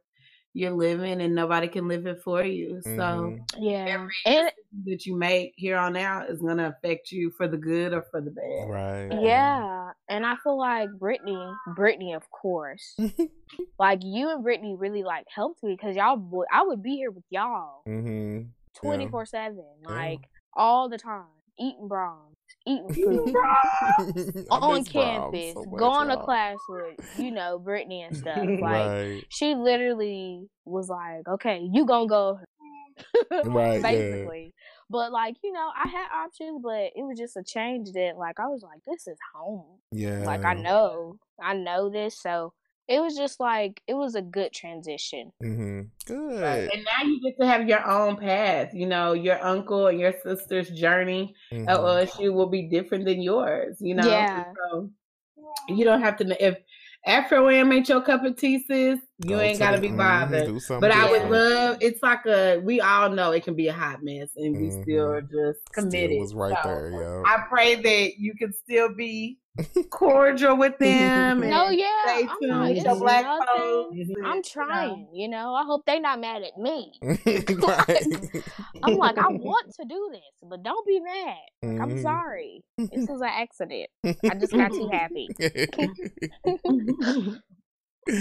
You're living, and nobody can live it for you. So Mhm. Yeah, every and decision that you make here on out is gonna affect you for the good or for the bad. Right. yeah, and I feel like Brittany, Brittany, of course, (laughs) like you and Brittany really like helped me because y'all would I would be here with y'all mm-hmm. twenty four seven, Yeah. like all the time, eating browns, eating (laughs) food. On campus, so going to y'all. class with, you know, Brittany and stuff. (laughs) Like right. she literally was like, "Okay, you gonna go," (laughs) Right, yeah. basically. But like, you know, I had options, but it was just a change that, like, I was like, "This is home." Yeah. Like, I know, I know this, so it was just like it was a good transition. Mm-hmm. Good. Right. And now you get to have your own path. You know, your uncle and your sister's journey Mhm. at OSU will be different than yours. You know, Yeah. So you don't have to. If Afro M ain't your cup of tea, sis, you Go ain't to got to the- be mhm, bothered. do something But I would love. It's like a. We all know it can be a hot mess, and we Mhm. still just committed. Still was right So, there, Yeah. I pray that you can still be (laughs) cordial with them. (laughs) And No, yeah, stay I'm tuned not. with It's your black I'm trying, you know. I hope they're not mad at me. (laughs) I'm like, I want to do this, but don't be mad. Like, I'm sorry. This was an accident. I just got too happy.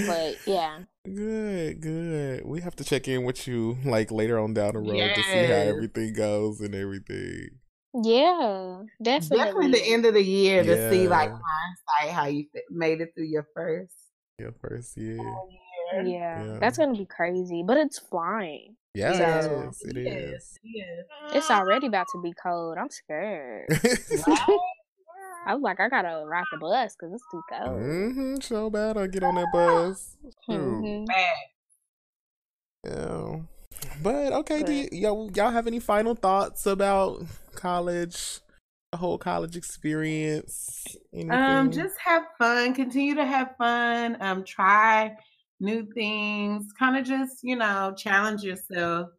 But yeah. good, good. We have to check in with you like later on down the road to see how everything goes and everything. Yeah, definitely. Definitely the end of the year to see like hindsight how you made it through your first Your first year. year. Yeah, Yeah. that's gonna be crazy, but it's flying. Yeah, Yes, it is. It is. Yes, yes. It's already about to be cold. I'm scared. (laughs) I was like, I gotta ride the bus because it's too cold. mm-hmm. So bad. I'll get on that bus. Shoot. Mhm. Yeah. But okay, do you, y'all, y'all have any final thoughts about college, the whole college experience? Anything? Um, just have fun. Continue to have fun. Um, try new things. Kind of just you know challenge yourself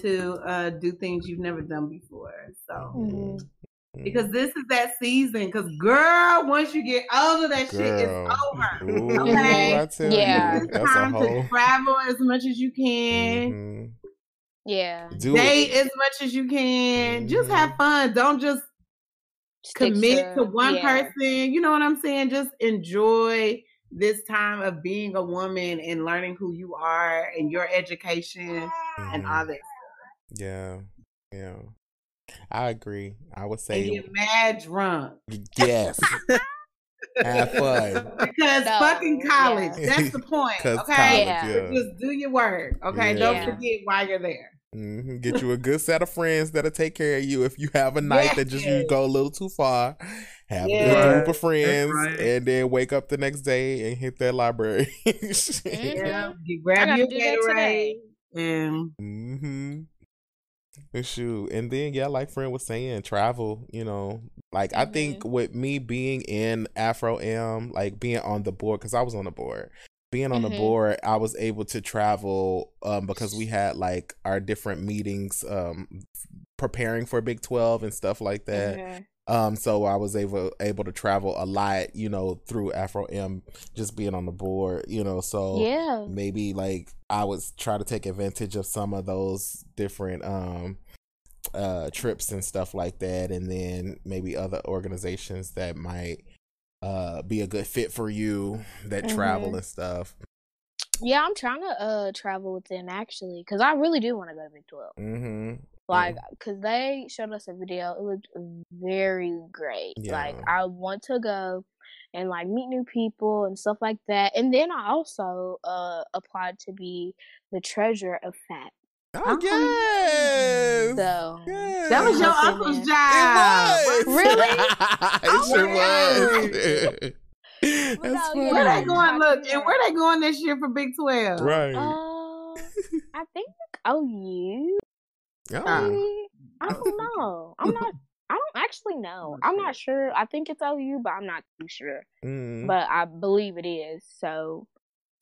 to uh do things you've never done before. So Mhm. Because this is that season. Because girl, once you get older, that shit is Girl. over. Ooh, Okay. Yeah. you, It's that's a time whole. to travel as much as you can. Mhm. Yeah, Do Date it. as much as you can. Just Mhm. have fun. Don't just Stick commit to one yeah. person. You know what I'm saying? Just enjoy this time of being a woman and learning who you are and your education and Mhm. all that. Yeah, yeah. I agree. I would And say get mad drunk. yes. Have (laughs) fun. Because No, fucking college. yeah. That's the (laughs) point. Okay. college, Yeah. yeah. Just do your work. Okay. Yeah. Don't forget why you're there. hmm Get you a good set of friends that'll take care of you if you have a night that just you go a little too far. Have a good group of friends right. and then wake up the next day and hit that library. (laughs) Yeah. You grab your do Gatorade and Mm-hmm. Shoot. And then yeah, like friend was saying, travel, you know. Like I think with me being in Afro M, like being on the board, because I was on the board. Being on the Mhm. board, I was able to travel um because we had like our different meetings um preparing for Big Twelve and stuff like that. Mhm. Um, so I was able able to travel a lot, you know, through Afro M, just being on the board, you know. So Yeah. maybe like I would try to take advantage of some of those different um uh trips and stuff like that, and then maybe other organizations that might uh be a good fit for you that travel Mhm. and stuff. Yeah, I'm trying to uh travel with them actually, cause I really do want to go to Big Twelve. Mm-hmm. Like, cause they showed us a video. It looked very great. Like, I want to go and like meet new people and stuff like that. And then I also uh applied to be the treasurer of FAT. Oh yes. So yes. That was your Something uncle's there. job. It was. Really? (laughs) it sure was. (laughs) That's no, yeah, Where they going? Look, and where they going this year for Big Twelve? Right. uh, I think OU. Oh. Maybe. I don't (laughs) know. I'm not. I don't actually know. I'm not sure. I think it's OU, but I'm not too sure. Mm, But I believe it is. So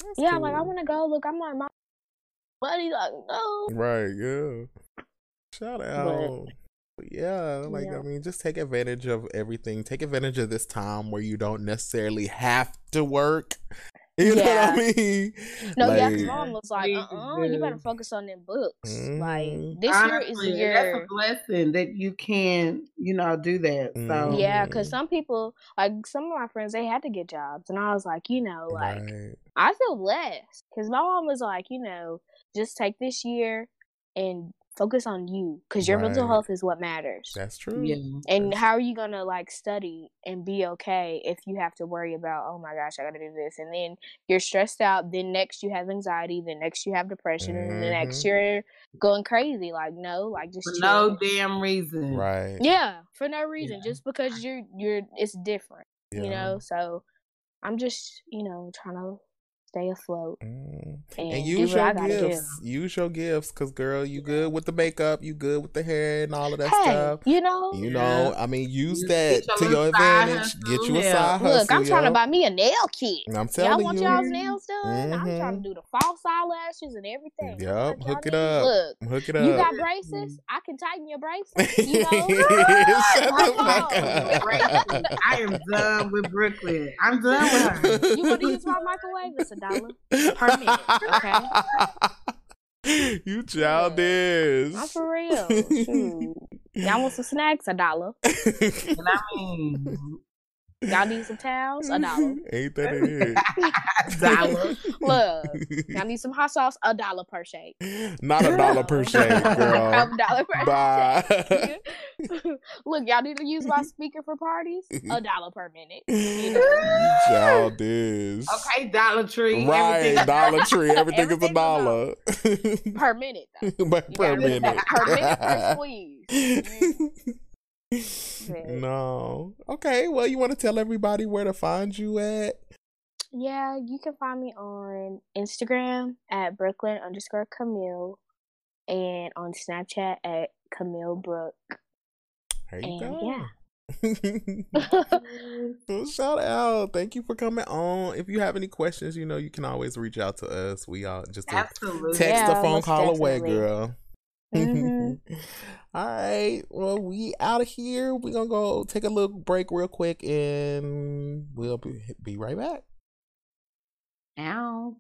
that's yeah, like I want to go. Look, I'm like my buddy. Like no. Right, yeah. Shout out. But yeah, like Yeah. I mean, just take advantage of everything. Take advantage of this time where you don't necessarily have to work. (laughs) You know what I mean? No, yeah, 'cause Like, mom was like, Please uh, uh you better focus on them books. Like Mhm. this year is Honestly, the and that's year. a blessing that you can, you know, do that. So. Yeah, because some people, like some of my friends, they had to get jobs, and I was like, you know, like right. I feel blessed because my mom was like, you know, just take this year and focus on you because your mental health is what matters. That's true. yeah, And That's- how are you gonna like study and be okay if you have to worry about, oh my gosh, I gotta do this, and then you're stressed out. Then next you have anxiety. Then next you have depression, and then next Mhm. you're going crazy. Like no, like just for no damn reason. Right. Yeah, for no reason, Yeah. just because you're you're it's different, you know. So I'm just you know trying to stay afloat Mm. and, And use your gotta do. gifts. Use your gifts, cause girl, you good with the makeup, you good with the hair and all of that Hey, stuff. you know, You Yeah. know, I mean, use Use- that to your little side advantage. Get you a yeah. side hustle. look, I'm trying to buy me a nail kit. I'm telling Y'all telling want you. y'all's nails done? I'm trying to do the false eyelashes and everything. I'm Yup, like, hook it need- up. Look, Hook it up. you got braces? I can tighten your braces. You know, (laughs) Shut the fuck up. I am done with Brooklyn. I'm done with her. you want to use my microwave? It's a dollar (laughs) per minute. Okay, (laughs) you childish. I'm for real. Shoot. Y'all want some snacks? A dollar. (laughs) And I mean, Y'all need some towels? A dollar. (laughs) Ain't that it? (laughs) dollar. (laughs) Look, y'all need some hot sauce? A dollar per shake. Not a dollar per shake, a dollar per Bye. shake. Look, y'all need to use my speaker for parties? A dollar per minute. You know? Childish. Okay, Dollar Tree. Right, Dollar Tree. Everything is a dollar. Per minute, though. But per minute. Per minute per squeeze. Right. no. Okay. Well, you want to tell everybody where to find you at? Yeah, you can find me on Instagram at Brooklyn underscore Camille and on Snapchat at Camille Brook. There you And go. yeah. (laughs) well, shout out. Thank you for coming on. If you have any questions, you know, you can always reach out to us. We all just Absolutely. text Yeah, or phone most call away, girl. (laughs) Mhm. All right. Well, we out of here. We're gonna go take a little break real quick and we'll be, be right back. Ow.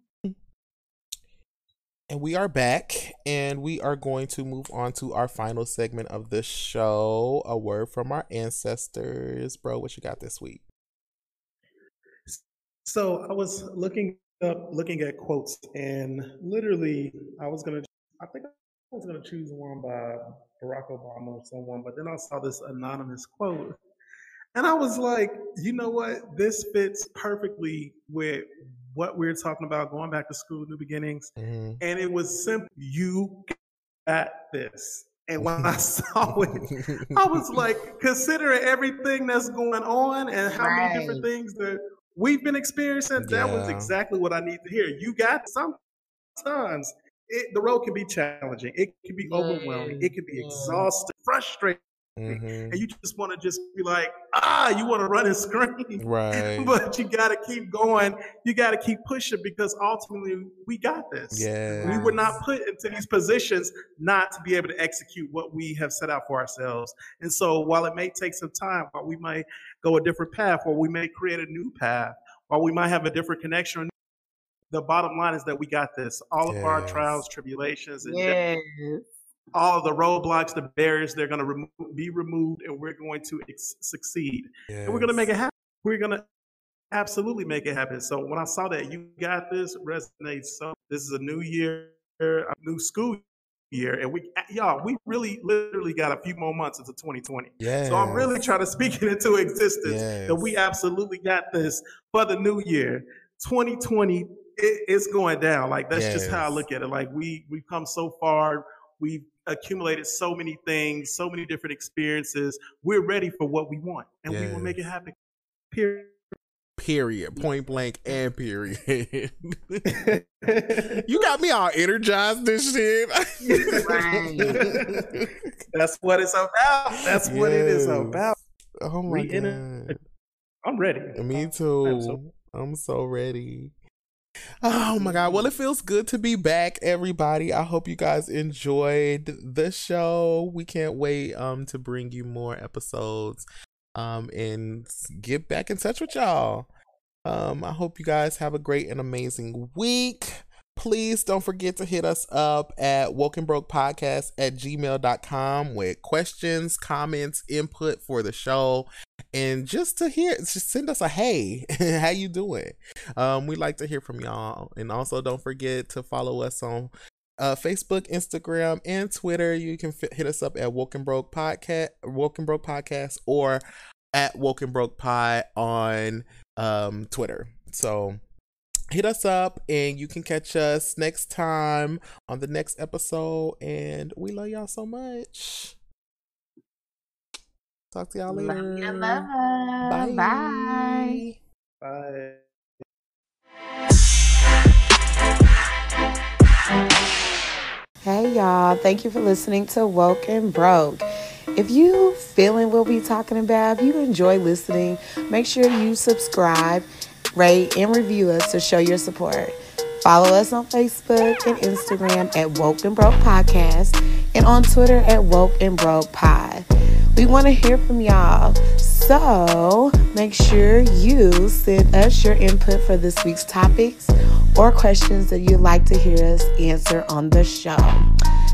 And we are back, and we are going to move on to our final segment of the show. A word from our ancestors, bro. What you got this week? So I was looking up, looking at quotes, and literally, I was gonna, I think I was gonna choose one by Barack Obama or someone, but then I saw this anonymous quote, and I was like, you know what? This fits perfectly with what we're talking about, going back to school, new beginnings, Mm-hmm. and it was simple. You got this. And when I (laughs) saw it, I was like, considering everything that's going on and how many different things that we've been experiencing, that was exactly what I need to hear. You got some sometimes it, the road can be challenging. It can be overwhelming. It can be Yeah. exhausting, frustrating. Mm-hmm. and you just want to just be like, ah, you want to run and scream, (laughs) Right. but you got to keep going. You got to keep pushing because ultimately we got this. Yeah. We were not put into these positions not to be able to execute what we have set out for ourselves. And so, while it may take some time, while we might go a different path, or we may create a new path, or we might have a different connection, the bottom line is that we got this. All of our trials, tribulations, and Yes. all of the roadblocks, the barriers, they're going to remo- be removed, and we're going to ex- succeed. And we're going to make it happen. We're going to absolutely make it happen. So when I saw that you got this resonates so this is a new year, a new school year, and we y'all we really literally got a few more months into 2020. Yes. So I'm really trying to speak it into existence Yes. that we absolutely got this for the new year. 2020 it, it's going down. Like that's just how I look at it. Like we we've come so far. We've accumulated so many things, so many different experiences. We're ready for what we want, and we will make it happen. Period. Period. Point blank and period. (laughs) you got me all energized this shit. (laughs) That's what it's about. That's what it is about. Oh my We in god. I'm ready. Me I'm too. so- I'm so ready. Oh my god. Well, it feels good to be back, everybody. I hope you guys enjoyed the show. We can't wait um to bring you more episodes um and get back in touch with y'all. Um I hope you guys have a great and amazing week. Please don't forget to hit us up at Woken Broke Podcast at gmail.com with questions, comments, input for the show and just to hear just send us a hey (laughs) how you doing? Um we like to hear from y'all. And also don't forget to follow us on uh facebook instagram and twitter. You can fi- hit us up at woken broke podcast woken broke podcast or at woken broke pod on um twitter. So hit us up and you can catch us next time on the next episode. And we love y'all so much talk to y'all later Love ya, love. Bye. Bye. Bye. Hey y'all, thank you for listening to Woke and Broke. If you feeling what we talking about, if you enjoy listening, make sure you subscribe, rate, and review us to show your support. Follow us on Facebook and Instagram at Woke and Broke Podcast and on Twitter at Woke and Broke Pod. We want to hear from y'all. So make sure you send us your input for this week's topics or questions that you'd like to hear us answer on the show.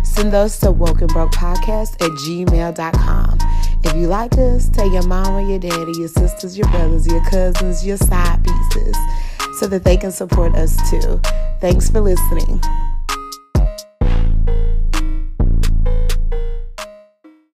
Send those to Woken Broke Podcast at gmail.com. If you like us, tell your mama, your daddy, your sisters, your brothers, your cousins, your side pieces so that they can support us too. Thanks for listening.